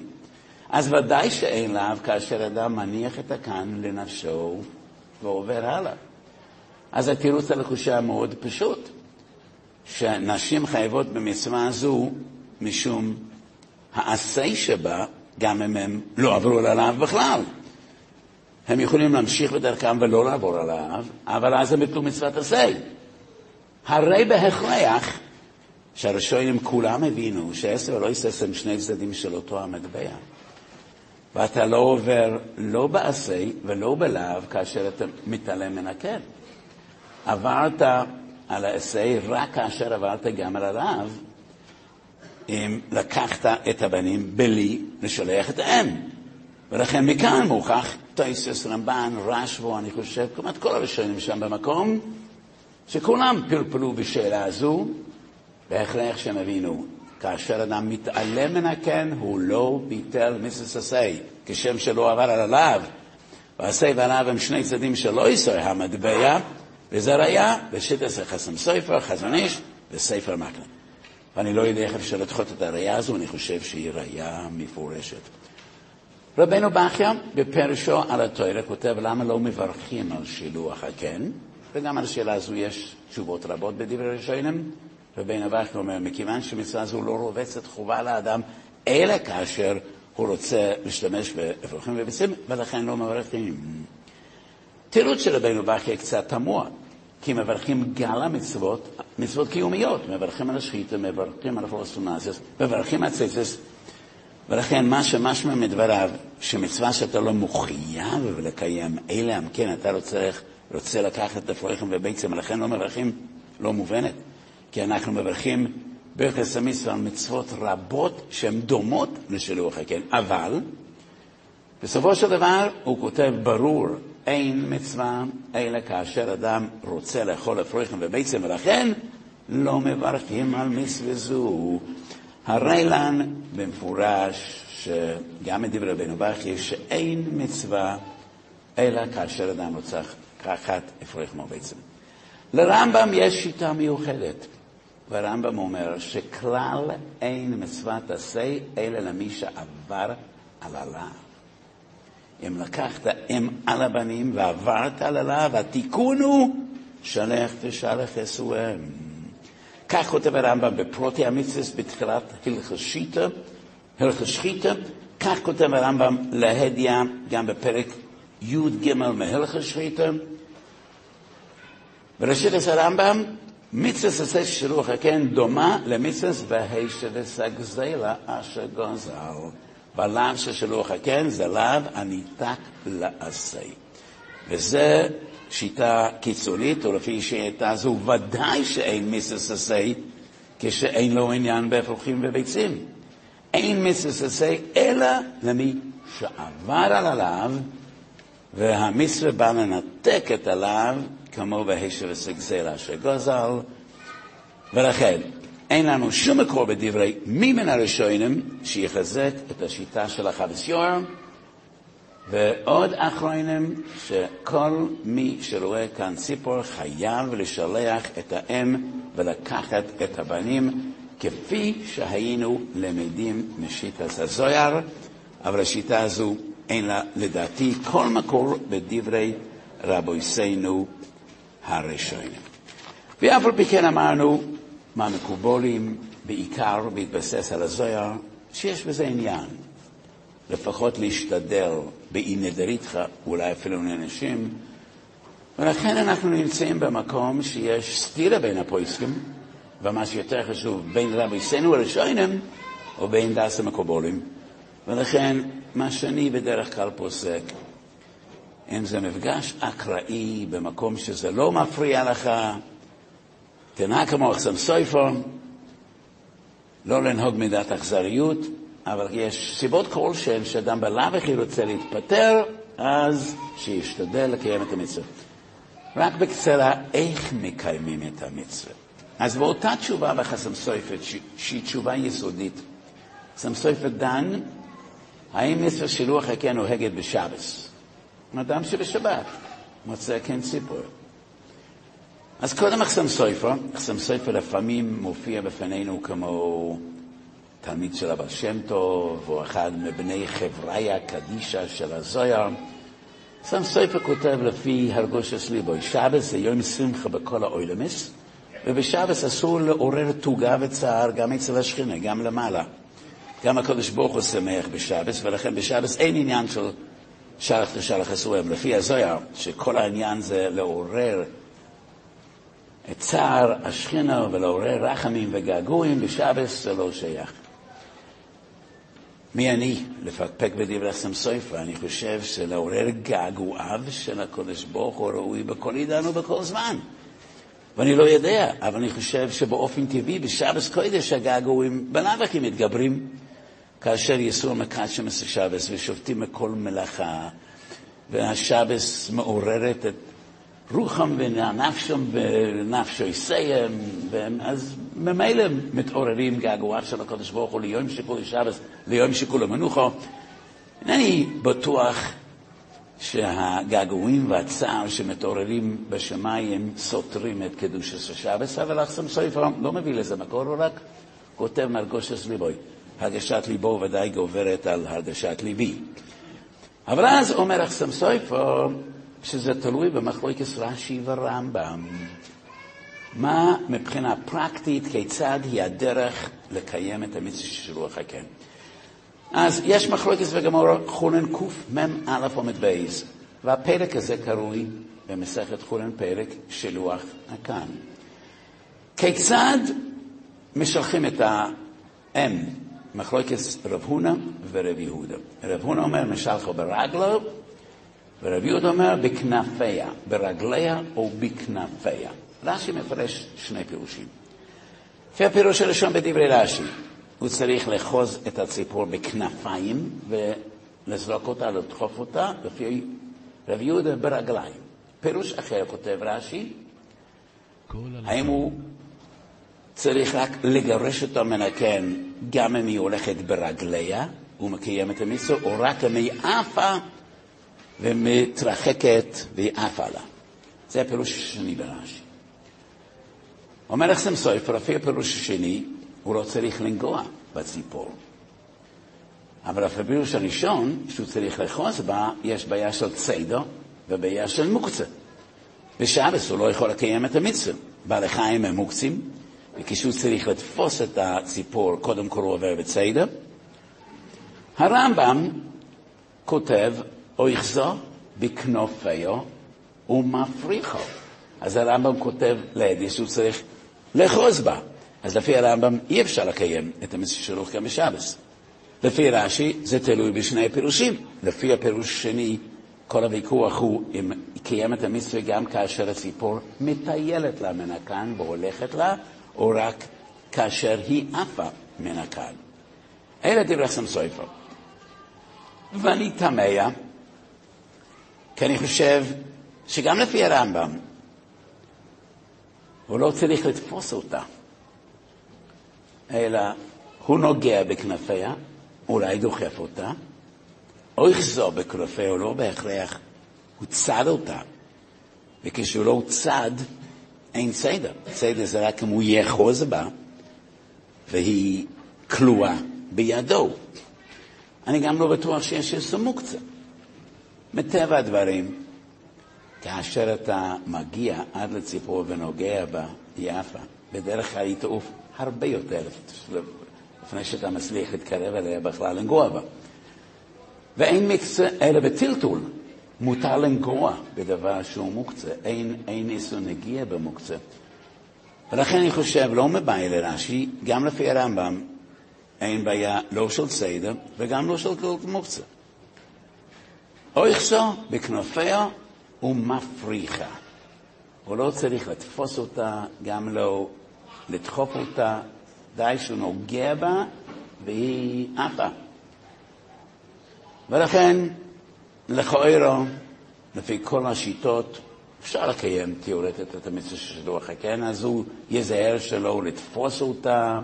אז ודאי שאין לאו כאשר אדם מניח את הקן לנפשו ועובר הלאה. אז התירוץ על הקושה מאוד פשוט, שנשים חייבות במצווה הזו משום העשה שבה גם אם הם לא עברו על הלאו בכלל. הם יכולים להמשיך בדרכם ולא לעבור עליו, אבל אז הם יתנו מצוות עשה. הרי בהכרח שהראשונים כולם הבינו שעשר ולא יסס הם שני צדדים של אותו המטבע. ואתה לא עובר לא בעשה ולא בלאו כאשר אתה מתעלם מן הקן. עברת על העשה רק כאשר עברת גם על הלאו, אם לקחת את הבנים בלי לשלח את האם. ולכן מכאן מוכח טייסס, רמב"ן, רשבו, אני חושב, כמעט כל הראשונים שם במקום, שכולם פלפלו בשאלה הזו, בהכרח שהם הבינו, כאשר אדם מתעלם מן הקן, הוא לא ביטל מיסס עשה, כשם שלא עבר על הלאו, והעשה והלאו הם שני צדדים שלא ישראל המטבע, וזה ראיה בשיטס חסם סופר, חזון איש וספר מקלן. ואני לא יודע איך אפשר לדחות את הראייה הזו, אני חושב שהיא ראייה מפורשת. רבנו בכיה, בפרשו על התוירה, כותב למה לא מברכים על שילוח הקן, וגם על השאלה הזו יש תשובות רבות בדברי ראשונים. רבנו בכיה אומר, מכיוון שמצווה זו לא רובצת חובה לאדם, אלא כאשר הוא רוצה להשתמש באפרוחים וביצים, ולכן לא מברכים. תירוץ של רבנו בכיה קצת תמוה. כי מברכים גם המצוות, מצוות קיומיות, מברכים על השחיתה, מברכים על הפלוסטונזיוס, מברכים על ציצס, ולכן מה שמשמע מדבריו, שמצווה שאתה לא מחויב לקיים, אלה אם כן אתה רוצה, רוצה לקחת את הפרויכים וביצים, ולכן לא מברכים, לא מובנת, כי אנחנו מברכים ברכס המצווה על מצוות רבות שהן דומות לשילוח הקן, אבל בסופו של דבר הוא כותב ברור אין מצווה, אלא כאשר אדם רוצה לאכול אפרויכם וביצים, ולכן לא מברכים על מצווה זו. הרי לן במפורש, שגם מדברי רבנו בכי, שאין מצווה אלא כאשר אדם רוצה לקחת אפרויכם וביצים. לרמב"ם יש שיטה מיוחדת, והרמב"ם אומר שכלל אין מצוות עשה אלא למי שעבר על הלאו. אם לקחת אם על הבנים ועברת על הלאו, התיקון הוא שלח תשלח אסואם. כך כותב הרמב"ם בפרוטי המצווה בתחילת שחיטה, כך כותב הרמב"ם להדיא גם בפרק י"ג מהלכס שחיטה. בראשית הרמב"ם, מצווה עשה שרוח הקן דומה למצווה והישבס הגזלה אשר גוזל. בלאו של שילוח הקן זה לאו הניתק לעשי. וזה שיטה קיצונית, ולפי שיטה זו ודאי שאין מיסס עשי כשאין לו עניין באפרוחים וביצים. אין מיסס עשי אלא למי שעבר על הלאו, והמצווה בא לנתק את הלאו, כמו בהשב וסגזל אשר גוזל, ולכן אין לנו שום מקור בדברי מי מן הראשונים שיחזק את השיטה של החבס יורם, ועוד אחרונים שכל מי שרואה כאן ציפור חייב לשלח את האם ולקחת את הבנים, כפי שהיינו למדים משיטת הזויר, אבל השיטה הזו אין לה לדעתי כל מקור בדברי רבויסינו הראשונים. ואף על פי כן אמרנו מהמקובולים בעיקר בהתבסס על הזויר, שיש בזה עניין. לפחות להשתדל באי נדריתך, אולי אפילו לאנשים, ולכן אנחנו נמצאים במקום שיש סתירה בין הפויסקים, ומה שיותר חשוב, בין רביסינו הראשונים ובין דס המקובולים. ולכן, מה שאני בדרך כלל פוסק, אם זה מפגש אקראי במקום שזה לא מפריע לך, תנהג כמו אחסם סויפו, לא לנהוג מידת אכזריות, אבל יש סיבות כלשהן שאדם בלאו הכי רוצה להתפטר, אז שישתדל לקיים את המצווה. רק בקצרה, איך מקיימים את המצווה? אז באותה תשובה בחסם סויפת, שהיא תשובה יסודית, חסם סויפת דן, האם מצווה שילוח הקן נוהגת בשבס? אדם שבשבת מוצא קן ציפור. אז קודם אחסם סופר, אחסם סופר לפעמים מופיע בפנינו כמו תלמיד של הבעל שם טוב, או אחד מבני חבריה קדישה של הזויר. אחסם סופר כותב לפי הרגושס ליבוי, שבס זה יום שמחה בכל האוילמס, ובשבס אסור לעורר תוגה וצער גם אצל השכינה, גם למעלה. גם הקדוש ברוך הוא שמח בשבס, ולכן בשבס אין עניין של שלח לשלח אסורים. לפי הזויר, שכל העניין זה לעורר את צער השכינה ולעורר רחמים וגעגועים בשבס זה לא שייך. מי אני לפקפק בדברי סמסויפה? אני חושב שלעורר געגועיו של הקודש ברוך הוא ראוי בכל עידן ובכל זמן. ואני לא יודע, אבל אני חושב שבאופן טבעי בשבס קודש הגעגועים בלאו הכי מתגברים כאשר יסור מקדשם את השבס ושופטים מכל מלאכה והשבס מעוררת את רוחם ונפשם ונפשו יסיים, אז ממילא מתעוררים געגועיו של הקדוש ברוך הוא ליום שכול שבס, ליום שכול המנוחו. אינני בטוח שהגעגועים והצער שמתעוררים בשמיים סותרים את קדושת השבס, אבל אחסם סופר לא מביא לזה מקור, הוא רק כותב מרגושת ליבוי. הרגשת ליבו ודאי גוברת על הרגשת ליבי. אבל אז אומר אחסם סופר, שזה תלוי במחלוקת רש"י ורמב"ם. מה מבחינה פרקטית, כיצד היא הדרך לקיים את המצווה של רוח הקן. אז יש מחלוקת וגמור חולן קמ"א עומד בייז, והפרק הזה קרוי במסכת חולן פרק שלוח הקן. כיצד משלחים את האם, מחלוקת רב הונא ורב יהודה. רב הונא אומר משלחו ברגלו, ורב יהודה אומר בכנפיה, ברגליה או בכנפיה. רש"י מפרש שני פירושים. לפי הפירוש הראשון בדברי רש"י, הוא צריך לאחוז את הציפור בכנפיים ולזרוק אותה, לדחוף אותה, לפי רב יהודה ברגליים. פירוש אחר כותב רש"י, האם הוא צריך רק לגרש אותו מן הקן גם אם היא הולכת ברגליה ומקיימת המצווה, או רק אם היא עפה ומתרחקת והיא עפה לה. זה הפירוש השני ברש"י. אומר לכם סופר, לפי הפירוש השני, הוא לא צריך לנגוע בציפור. אבל לפי הפירוש הראשון, שהוא צריך לאחוז בה, יש בעיה של ציידו ובעיה של מוקצה. בשבס הוא לא יכול לקיים את המצווה. בעלי חיים הם מוקצים, וכשהוא צריך לתפוס את הציפור, קודם כל הוא עובר בציידה. הרמב"ם כותב, אויכזו בכנופיו ומפריחו. אז הרמב"ם כותב לידי שהוא צריך לאחוז בה. אז לפי הרמב"ם אי אפשר לקיים את שלו גם בשבס. לפי רש"י זה תלוי בשני הפירושים. לפי הפירוש השני, כל הוויכוח הוא אם קיים את המצווה גם כאשר הציפור מטיילת לה מן הכאן והולכת לה, או רק כאשר היא עפה מן הכאן. אלה דברי סם סופר. ואני תמה, כי אני חושב שגם לפי הרמב"ם, הוא לא צריך לתפוס אותה, אלא הוא נוגע בכנפיה, אולי דוחף אותה, או יחזור בכנפיה, הוא לא בהכרח, הוא צד אותה. וכשהוא לא צד, אין סדר. סדר זה רק אם הוא יאחוז בה, והיא כלואה בידו. אני גם לא בטוח שיש איזה מוקצה. מטבע הדברים, כאשר אתה מגיע עד לציפור ונוגע בה, יפה, בדרך כלל היא תעוף הרבה יותר לפני שאתה מצליח להתקרב אליה בכלל לנגוע בה. ואין מקצה אלא בטלטול. מותר לנגוע בדבר שהוא מוקצה, אין, אין איסור נגיע במוקצה. ולכן אני חושב, לא מבעיה לרש"י, גם לפי הרמב"ם, אין בעיה לא של סדר וגם לא של כל מוקצה. אויכסו בכנופיה ומפריחה. הוא לא צריך לתפוס אותה, גם לא לדחוף אותה, די שהוא נוגע בה והיא עפה. ולכן, לכאורה, לפי כל השיטות, אפשר לקיים תיאורטית את המצווה של שידוך הקן, אז הוא יזהר שלא לתפוס אותה,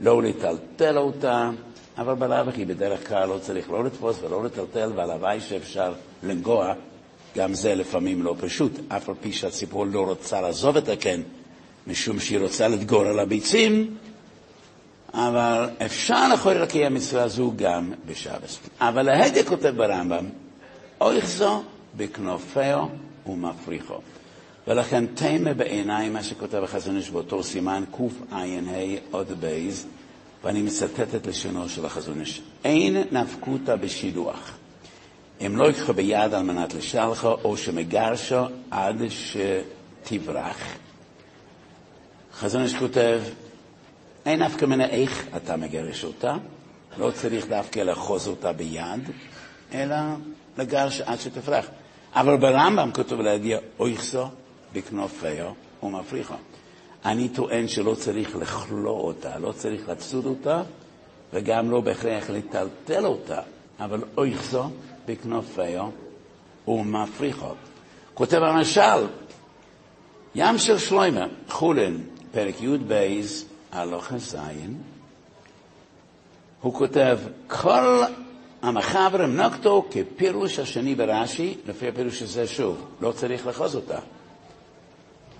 לא לטלטל אותה, אבל בלאו הכי בדרך כלל לא צריך לא לתפוס ולא לטלטל, והלוואי שאפשר לנגוע, גם זה לפעמים לא פשוט, אף על פי שהציפור לא רוצה לעזוב את הקן, משום שהיא רוצה לדגור על הביצים, אבל אפשר יכול לקיים מצווה זו גם בשבס. אבל ההדק כותב ברמב"ם, אויך זו בכנופיו ומפריחו. ולכן תמה בעיניי מה שכותב החזון איש באותו סימן קע"ה עוד בייז, ואני מצטט את לשונו של החזון איש. אין נפקותא בשידוח. אם לא יקחו ביד על מנת לשלחו, או שמגרשו עד שתברח. חזון איש כותב, אין נפקא מנה איך אתה מגרש אותה, לא צריך דווקא לאחוז אותה ביד, אלא לגרש עד שתפרח. אבל ברמב"ם כתוב לידי, אויכסו בכנופיו ומפריחו. אני טוען שלא צריך לכלוא אותה, לא צריך לצוד אותה, וגם לא בהכרח לטלטל אותה, אבל אויכסו בכנופיו ומפריחו. כותב המשל, ים של שלוימה, חולין, פרק י' בייז, הלוכה זין, הוא כותב, כל המחברם נקטו כפירוש השני ברש"י, לפי הפירוש הזה שוב, לא צריך לחוז אותה.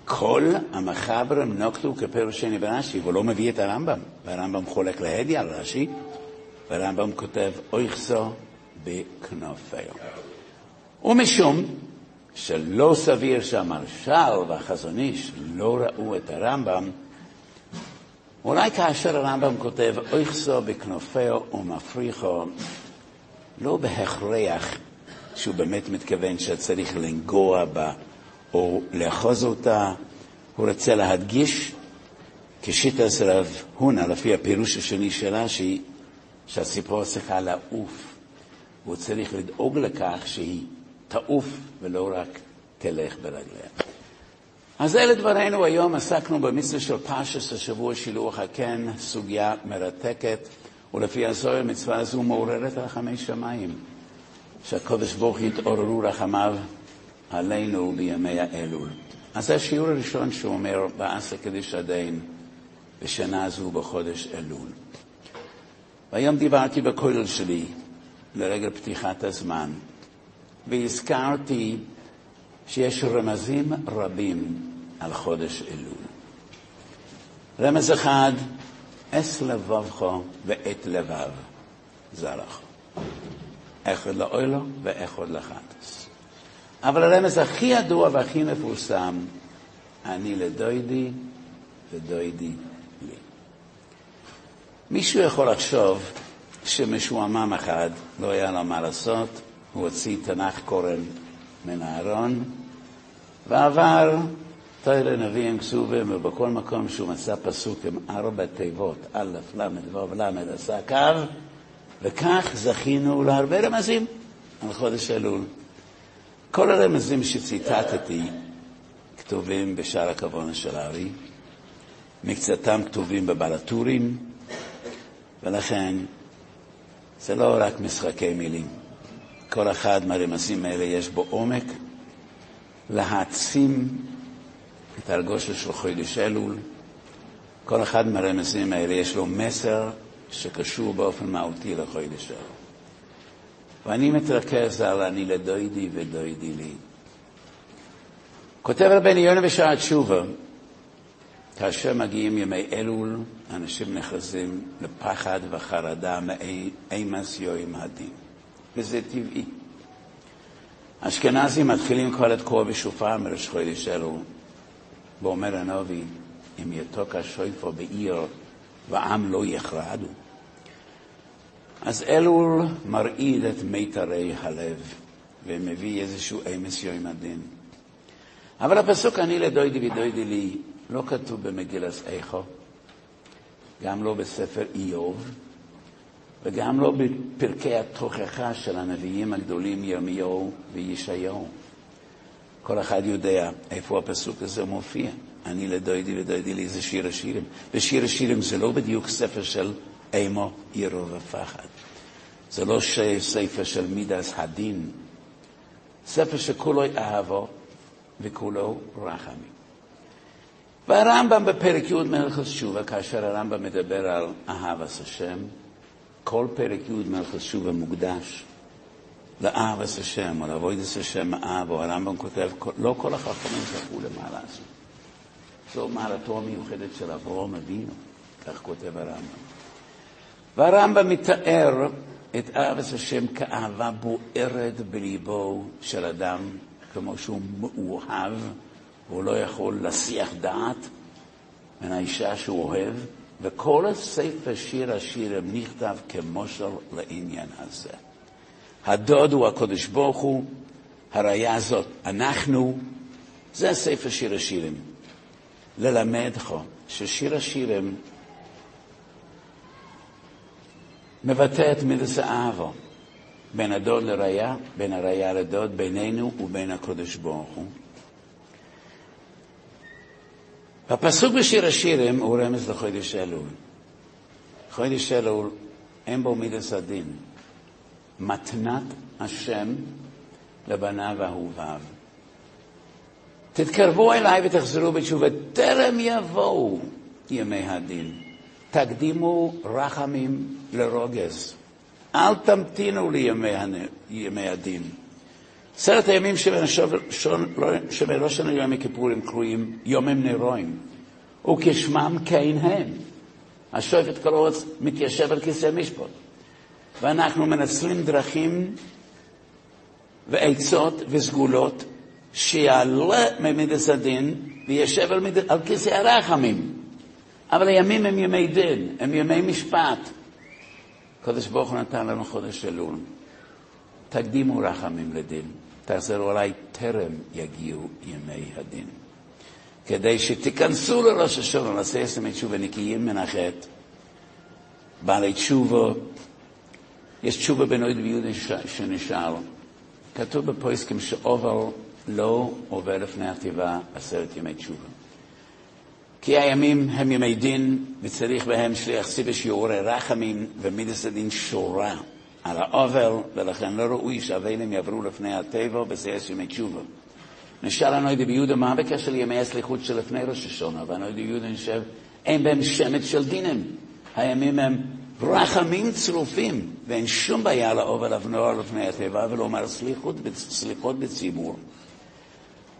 כל המחברם נקטו כפירוש שני ברש"י, והוא לא מביא את הרמב"ם, והרמב"ם חולק להדי על רש"י, והרמב"ם כותב, אויכסו בכנופיו. ומשום שלא סביר שהמרשל והחזון איש לא ראו את הרמב"ם, אולי כאשר הרמב"ם כותב אויכסו בכנופיו ומפריחו, לא בהכרח שהוא באמת מתכוון שצריך לנגוע בה או לאחוז אותה, הוא רוצה להדגיש כשיטה רב הונא, לפי הפירוש השני שלה, שהיא, שהציפור צריכה לעוף. הוא צריך לדאוג לכך שהיא תעוף ולא רק תלך ברגליה. אז אלה דברינו היום, עסקנו במצווה של פרשס השבוע שילוח הקן, סוגיה מרתקת, ולפי הזוהר מצווה זו מעוררת רחמי שמיים, שהקדוש ברוך יתעוררו רחמיו עלינו בימי האלול. אז זה השיעור הראשון שהוא אומר בעשה קדיש הדין בשנה זו בחודש אלול. והיום דיברתי בכולל שלי לרגל פתיחת הזמן, והזכרתי שיש רמזים רבים על חודש אלול. רמז אחד, אס לבבך ואת לבב זרח. אחד לאוילו ואחד לחטוס. אבל הרמז הכי ידוע והכי מפורסם, אני לדוידי ודוידי לי. מישהו יכול לחשוב שמשועמם אחד לא היה לו מה לעשות, הוא הוציא תנ"ך קורן מן הארון ועבר תרא נביאים כסובים, ובכל מקום שהוא מצא פסוק עם ארבע תיבות, א', ל', ו', ל', עשה קו, וכך זכינו להרבה רמזים על חודש אלול. כל הרמזים שציטטתי כתובים בשער הכוונה של הארי, מקצתם כתובים בבלטורים, ולכן זה לא רק משחקי מילים. כל אחד מהרמזים האלה יש בו עומק להעצים את הרגושה של חודש אלול. כל אחד מהרמזים האלה יש לו מסר שקשור באופן מהותי לחודש אלול. ואני מתרכז על אני לדוידי ודוידי לי. כותב רבני יונה בשעת תשובה, כאשר מגיעים ימי אלול, אנשים נחזים לפחד וחרדה מאימס יואים הדין, וזה טבעי. אשכנזים מתחילים כבר לתקוע בשופר מראש חודש אלול, ואומר הנביא, אם יתוק השויפו בעיר ועם לא יחרדו. אז אלול מרעיד את מיתרי הלב ומביא איזשהו אמס יום הדין. אבל הפסוק אני לדוידי ודוידי לי לא כתוב במגילס איכו, גם לא בספר איוב, וגם לא בפרקי התוכחה של הנביאים הגדולים ירמיהו וישעיהו. כל אחד יודע איפה הפסוק הזה מופיע. אני לדוידי ודוידי לי זה שיר השירים. ושיר השירים זה לא בדיוק ספר של אימו, עירו ופחד. זה לא ספר של מידס הדין. ספר שכולו אהבו וכולו רחמים. והרמב"ם בפרק י' מלכות תשובה, כאשר הרמב"ם מדבר על אהבת השם, כל פרק י' מלכות תשובה מוקדש לאהבת השם, או לעבוד את השם האב, או הרמב"ם כותב, לא כל החכמים זכו למה לעשות. זו מעלתו המיוחדת של אברהם אבינו, כך כותב הרמב"ם. והרמב"ם מתאר את אהבת השם כאהבה בוערת בליבו של אדם, כמו שהוא מאוהב, והוא לא יכול להסיח דעת מן האישה שהוא אוהב, וכל הספר שיר השירים נכתב כמושל לעניין הזה. הדוד הוא הקדוש ברוך הוא, הראייה הזאת, אנחנו, זה הספר שיר השירים. ללמדך ששיר השירים מבטא את מידס האהבו בין הדוד לראייה, בין הראייה לדוד, בינינו ובין הקדוש ברוך הוא. הפסוק בשיר השירים הוא רמז לחודש אלול. חודש אלול אין בו מידס הדין. מתנת השם לבניו ואהוביו. תתקרבו אליי ותחזרו בתשובה, טרם יבואו ימי הדין. תקדימו רחמים לרוגז. אל תמתינו לימי הדין. עשרת הימים שבין ראש השנה ליום הכיפורים קרויים יומם נרואים, וכשמם כן הם. השופט עוז מתיישב על כיסא משפט. ואנחנו מנצלים דרכים ועצות וסגולות שיעלה ממידס הדין וישב על, מיד... על כיסא הרחמים. אבל הימים הם ימי דין, הם ימי משפט. הקדוש ברוך הוא נתן לנו חודש אלול. תקדימו רחמים לדין, תחזרו עליי טרם יגיעו ימי הדין. כדי שתיכנסו לראש השנה, נעשה יסמי תשובה נקיים מן החטא, בעלי תשובה, יש תשובה בין אוהד ויהודי שנשאר. כתוב בפויסקים שאובר לא עובר לפני התיבה עשרת ימי תשובה. כי הימים הם ימי דין, וצריך בהם שליח סיבה שיעורי רחמים ומידס הדין שורה על העובר, ולכן לא ראוי שהאבלים יעברו לפני הטבע, יש ימי תשובה. נשאל הנוידי ביהודה מה בקשר לימי הסליחות שלפני ראש השונה, והנוידי ביהודה נשאל, אין בהם שמץ של דינם. הימים הם רחמים צרופים, ואין שום בעיה לאוב עליו נוער לפני הטבע ולומר סליחות, סליחות בציבור.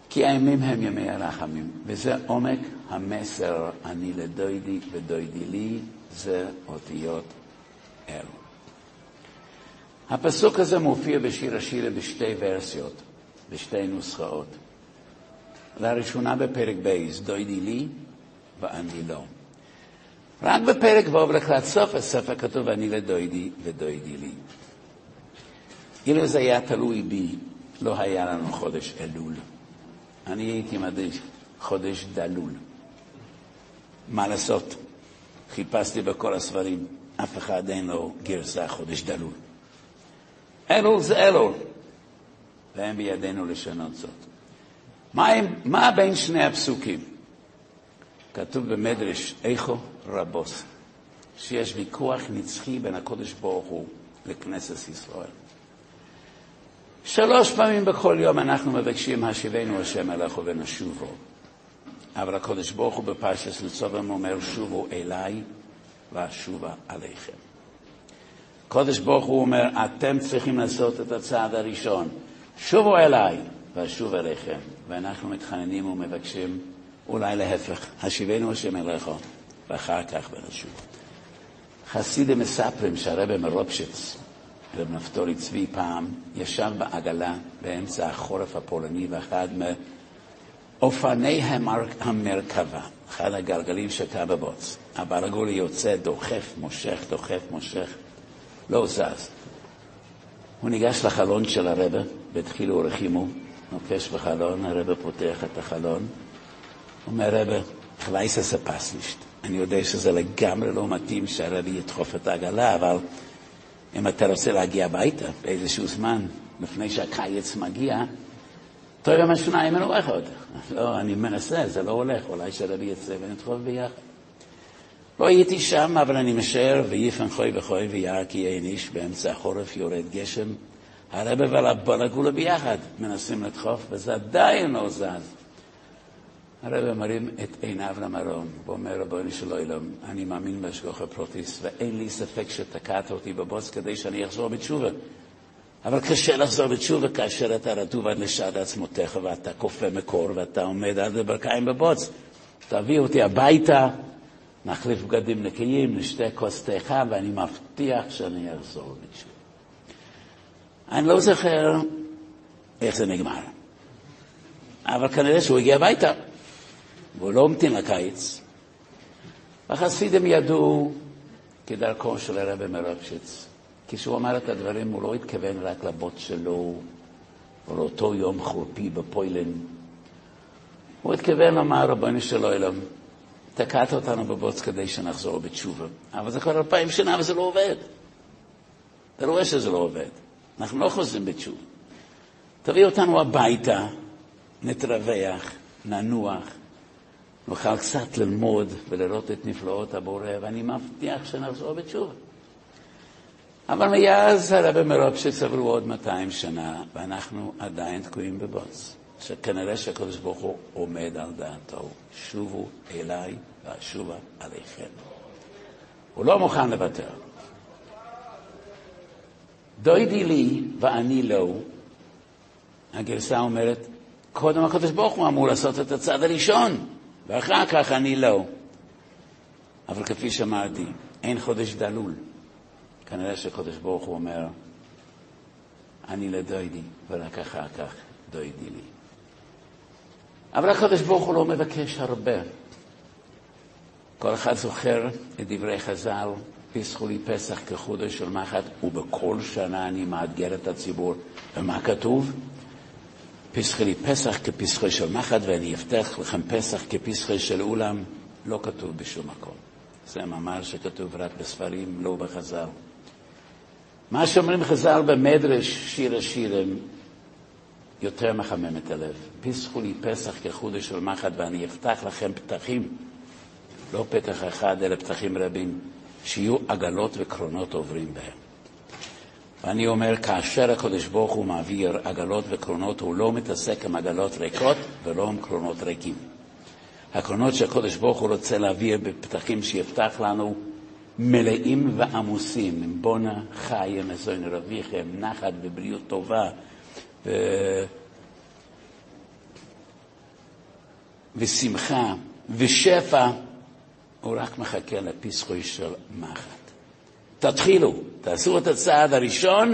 כי הימים הם ימי הרחמים, וזה עומק המסר, אני לדוידי ודוידי לי, זה אותיות אלו. הפסוק הזה מופיע בשיר השירים בשתי ורסיות, בשתי נוסחאות. לראשונה בפרק בייס, דוידי לי ואני לא. רק בפרק ו' לקראת סוף הספר כתוב אני לדוידי ודוידי לי. אילו זה היה תלוי בי, לא היה לנו חודש אלול. אני הייתי מעדיף חודש דלול. מה לעשות? חיפשתי בכל הספרים, אף אחד אין לו גרסה חודש דלול. אלול זה אלול, ואין בידינו לשנות זאת. מה, מה בין שני הפסוקים? כתוב במדרש איכו רבוס, שיש ויכוח נצחי בין הקודש ברוך הוא לכנסת ישראל. שלוש פעמים בכל יום אנחנו מבקשים, השיבנו השם אליך ונשובו. אבל הקודש ברוך הוא בפרשס לצובם אומר, שובו אליי ואשובה עליכם. הקודש ברוך הוא אומר, אתם צריכים לעשות את הצעד הראשון. שובו אליי ואשוב אליכם. ואנחנו מתחננים ומבקשים, אולי להפך, השיבנו השם אליך, ואחר כך ונשוב. חסידים מספרים שהרבא מרופשיץ, רב נפתולי צבי פעם, ישב בעגלה באמצע החורף הפולני ואחד מאופני המרכבה, אחד הגלגלים שקע בבוץ. הברגולי יוצא, דוחף, מושך, דוחף, מושך, לא זז. הוא ניגש לחלון של הרבה, והתחילו ורחימו, נוקש בחלון, הרבה פותח את החלון, אומר רבה, חלייסס הפסנישט. אני יודע שזה לגמרי לא מתאים שהרבי ידחוף את העגלה, אבל אם אתה רוצה להגיע הביתה באיזשהו זמן, לפני שהקיץ מגיע, טוב יום השניים אין אחד. לא, אני מנסה, זה לא הולך, אולי שהרבי יצא ונדחוף ביחד. לא הייתי שם, אבל אני משער, ויפן חוי וחוי ויער כי אין איש, באמצע החורף יורד גשם. הרבה והבלגולה ביחד מנסים לדחוף, וזה עדיין לא זז. הרב מרים את עיניו למרום, ואומר, רבוני של עולם, אני מאמין בהשגחה פרוטיס, ואין לי ספק שתקעת אותי בבוץ כדי שאני אחזור בתשובה. אבל קשה לחזור בתשובה כאשר אתה רטוב עד לשד עצמותיך, ואתה כופה מקור, ואתה עומד עד לברכיים בבוץ. תביא אותי הביתה, נחליף בגדים נקיים, נשתה כוס חם, ואני מבטיח שאני אחזור בתשובה. אני לא זוכר איך זה נגמר, אבל כנראה שהוא הגיע הביתה. והוא לא המתין לקיץ. החסידים ידעו, כדרכו של הרבי מרבשיץ, כשהוא אמר את הדברים הוא לא התכוון רק לבוט שלו, או לאותו יום חורפי בפוילן. הוא התכוון לומר, רבוני של עולם, תקעת אותנו בבוץ כדי שנחזור בתשובה. אבל זה כבר אלפיים שנה וזה לא עובד. אתה רואה שזה לא עובד. אנחנו לא חוזרים בתשובה. תביא אותנו הביתה, נתרווח, ננוח, נוכל קצת ללמוד ולראות את נפלאות הבורא, ואני מבטיח שנחזור בתשובה. אבל מאז הרבי מרופשיץ עברו עוד 200 שנה, ואנחנו עדיין תקועים בבוץ. שכנראה שהקדוש ברוך הוא עומד על דעתו, שובו אליי ואשובה עליכם. הוא לא מוכן לוותר. דוידי לי ואני לא, הגרסה אומרת, קודם הקדוש ברוך הוא אמור לעשות את הצעד הראשון. ואחר כך אני לא. אבל כפי שאמרתי, אין חודש דלול. כנראה שקודש ברוך הוא אומר, אני לדוידי, ורק אחר כך דוידי לי. אבל הקדוש ברוך הוא לא מבקש הרבה. כל אחד זוכר את דברי חז"ל, פיסחו לי פסח כחודש של מחט, ובכל שנה אני מאתגר את הציבור. ומה כתוב? פסחי לי פסח כפסחי של מחט ואני אבטח לכם פסח כפסחי של אולם, לא כתוב בשום מקום. זה מאמר שכתוב רק בספרים, לא בחז"ל. מה שאומרים חז"ל במדרש שיר השירים יותר מחמם את הלב. פסחו לי פסח כחודש של מחט ואני אפתח לכם פתחים, לא פתח אחד אלא פתחים רבים, שיהיו עגלות וקרונות עוברים בהם. ואני אומר, כאשר הקדוש ברוך הוא מעביר עגלות וקרונות, הוא לא מתעסק עם עגלות ריקות ולא עם קרונות ריקים. הקרונות שהקדוש ברוך הוא רוצה להעביר בפתחים שיפתח לנו מלאים ועמוסים, עם בונה חי, עם מזון רוויחה, עם נחת ובריאות טובה, ו... ושמחה ושפע, הוא רק מחכה לפסחוי של מחט. תתחילו, תעשו את הצעד הראשון,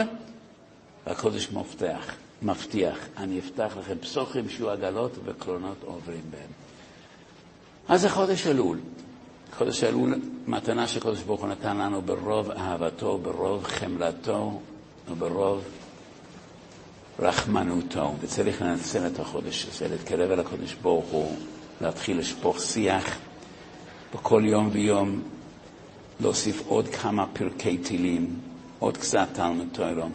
והקודש מפתח, מבטיח, אני אפתח לכם פסוחים שיהיו עגלות וקרונות עוברים בהם. אז זה חודש אלול. חודש אלול, מתנה שקודש ברוך הוא נתן לנו ברוב אהבתו, ברוב חמלתו וברוב רחמנותו. וצריך לנצל את החודש הזה, להתקרב אל הקודש ברוך הוא, להתחיל לשפוך שיח בכל יום ויום, להוסיף עוד כמה פרקי תהילים, עוד קצת תלמוד תוירו,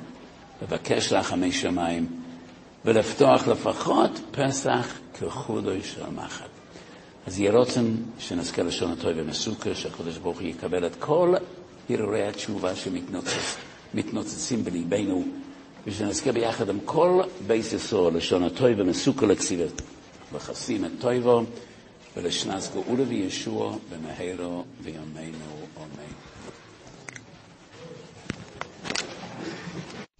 לבקש רחמי שמיים, ולפתוח לפחות פסח כחודו של מחט. אז יהיה רוצן שנזכה לשון הטוב ומסוכר, שהקדוש ברוך הוא יקבל את כל הרהורי התשובה שמתנוצצים בליבנו, ושנזכה ביחד עם כל בייס ישראל לשון הטוב ומסוכר לכסיבת וחסים את טויבו ולשנס גאולה וישוע במהרו וימינו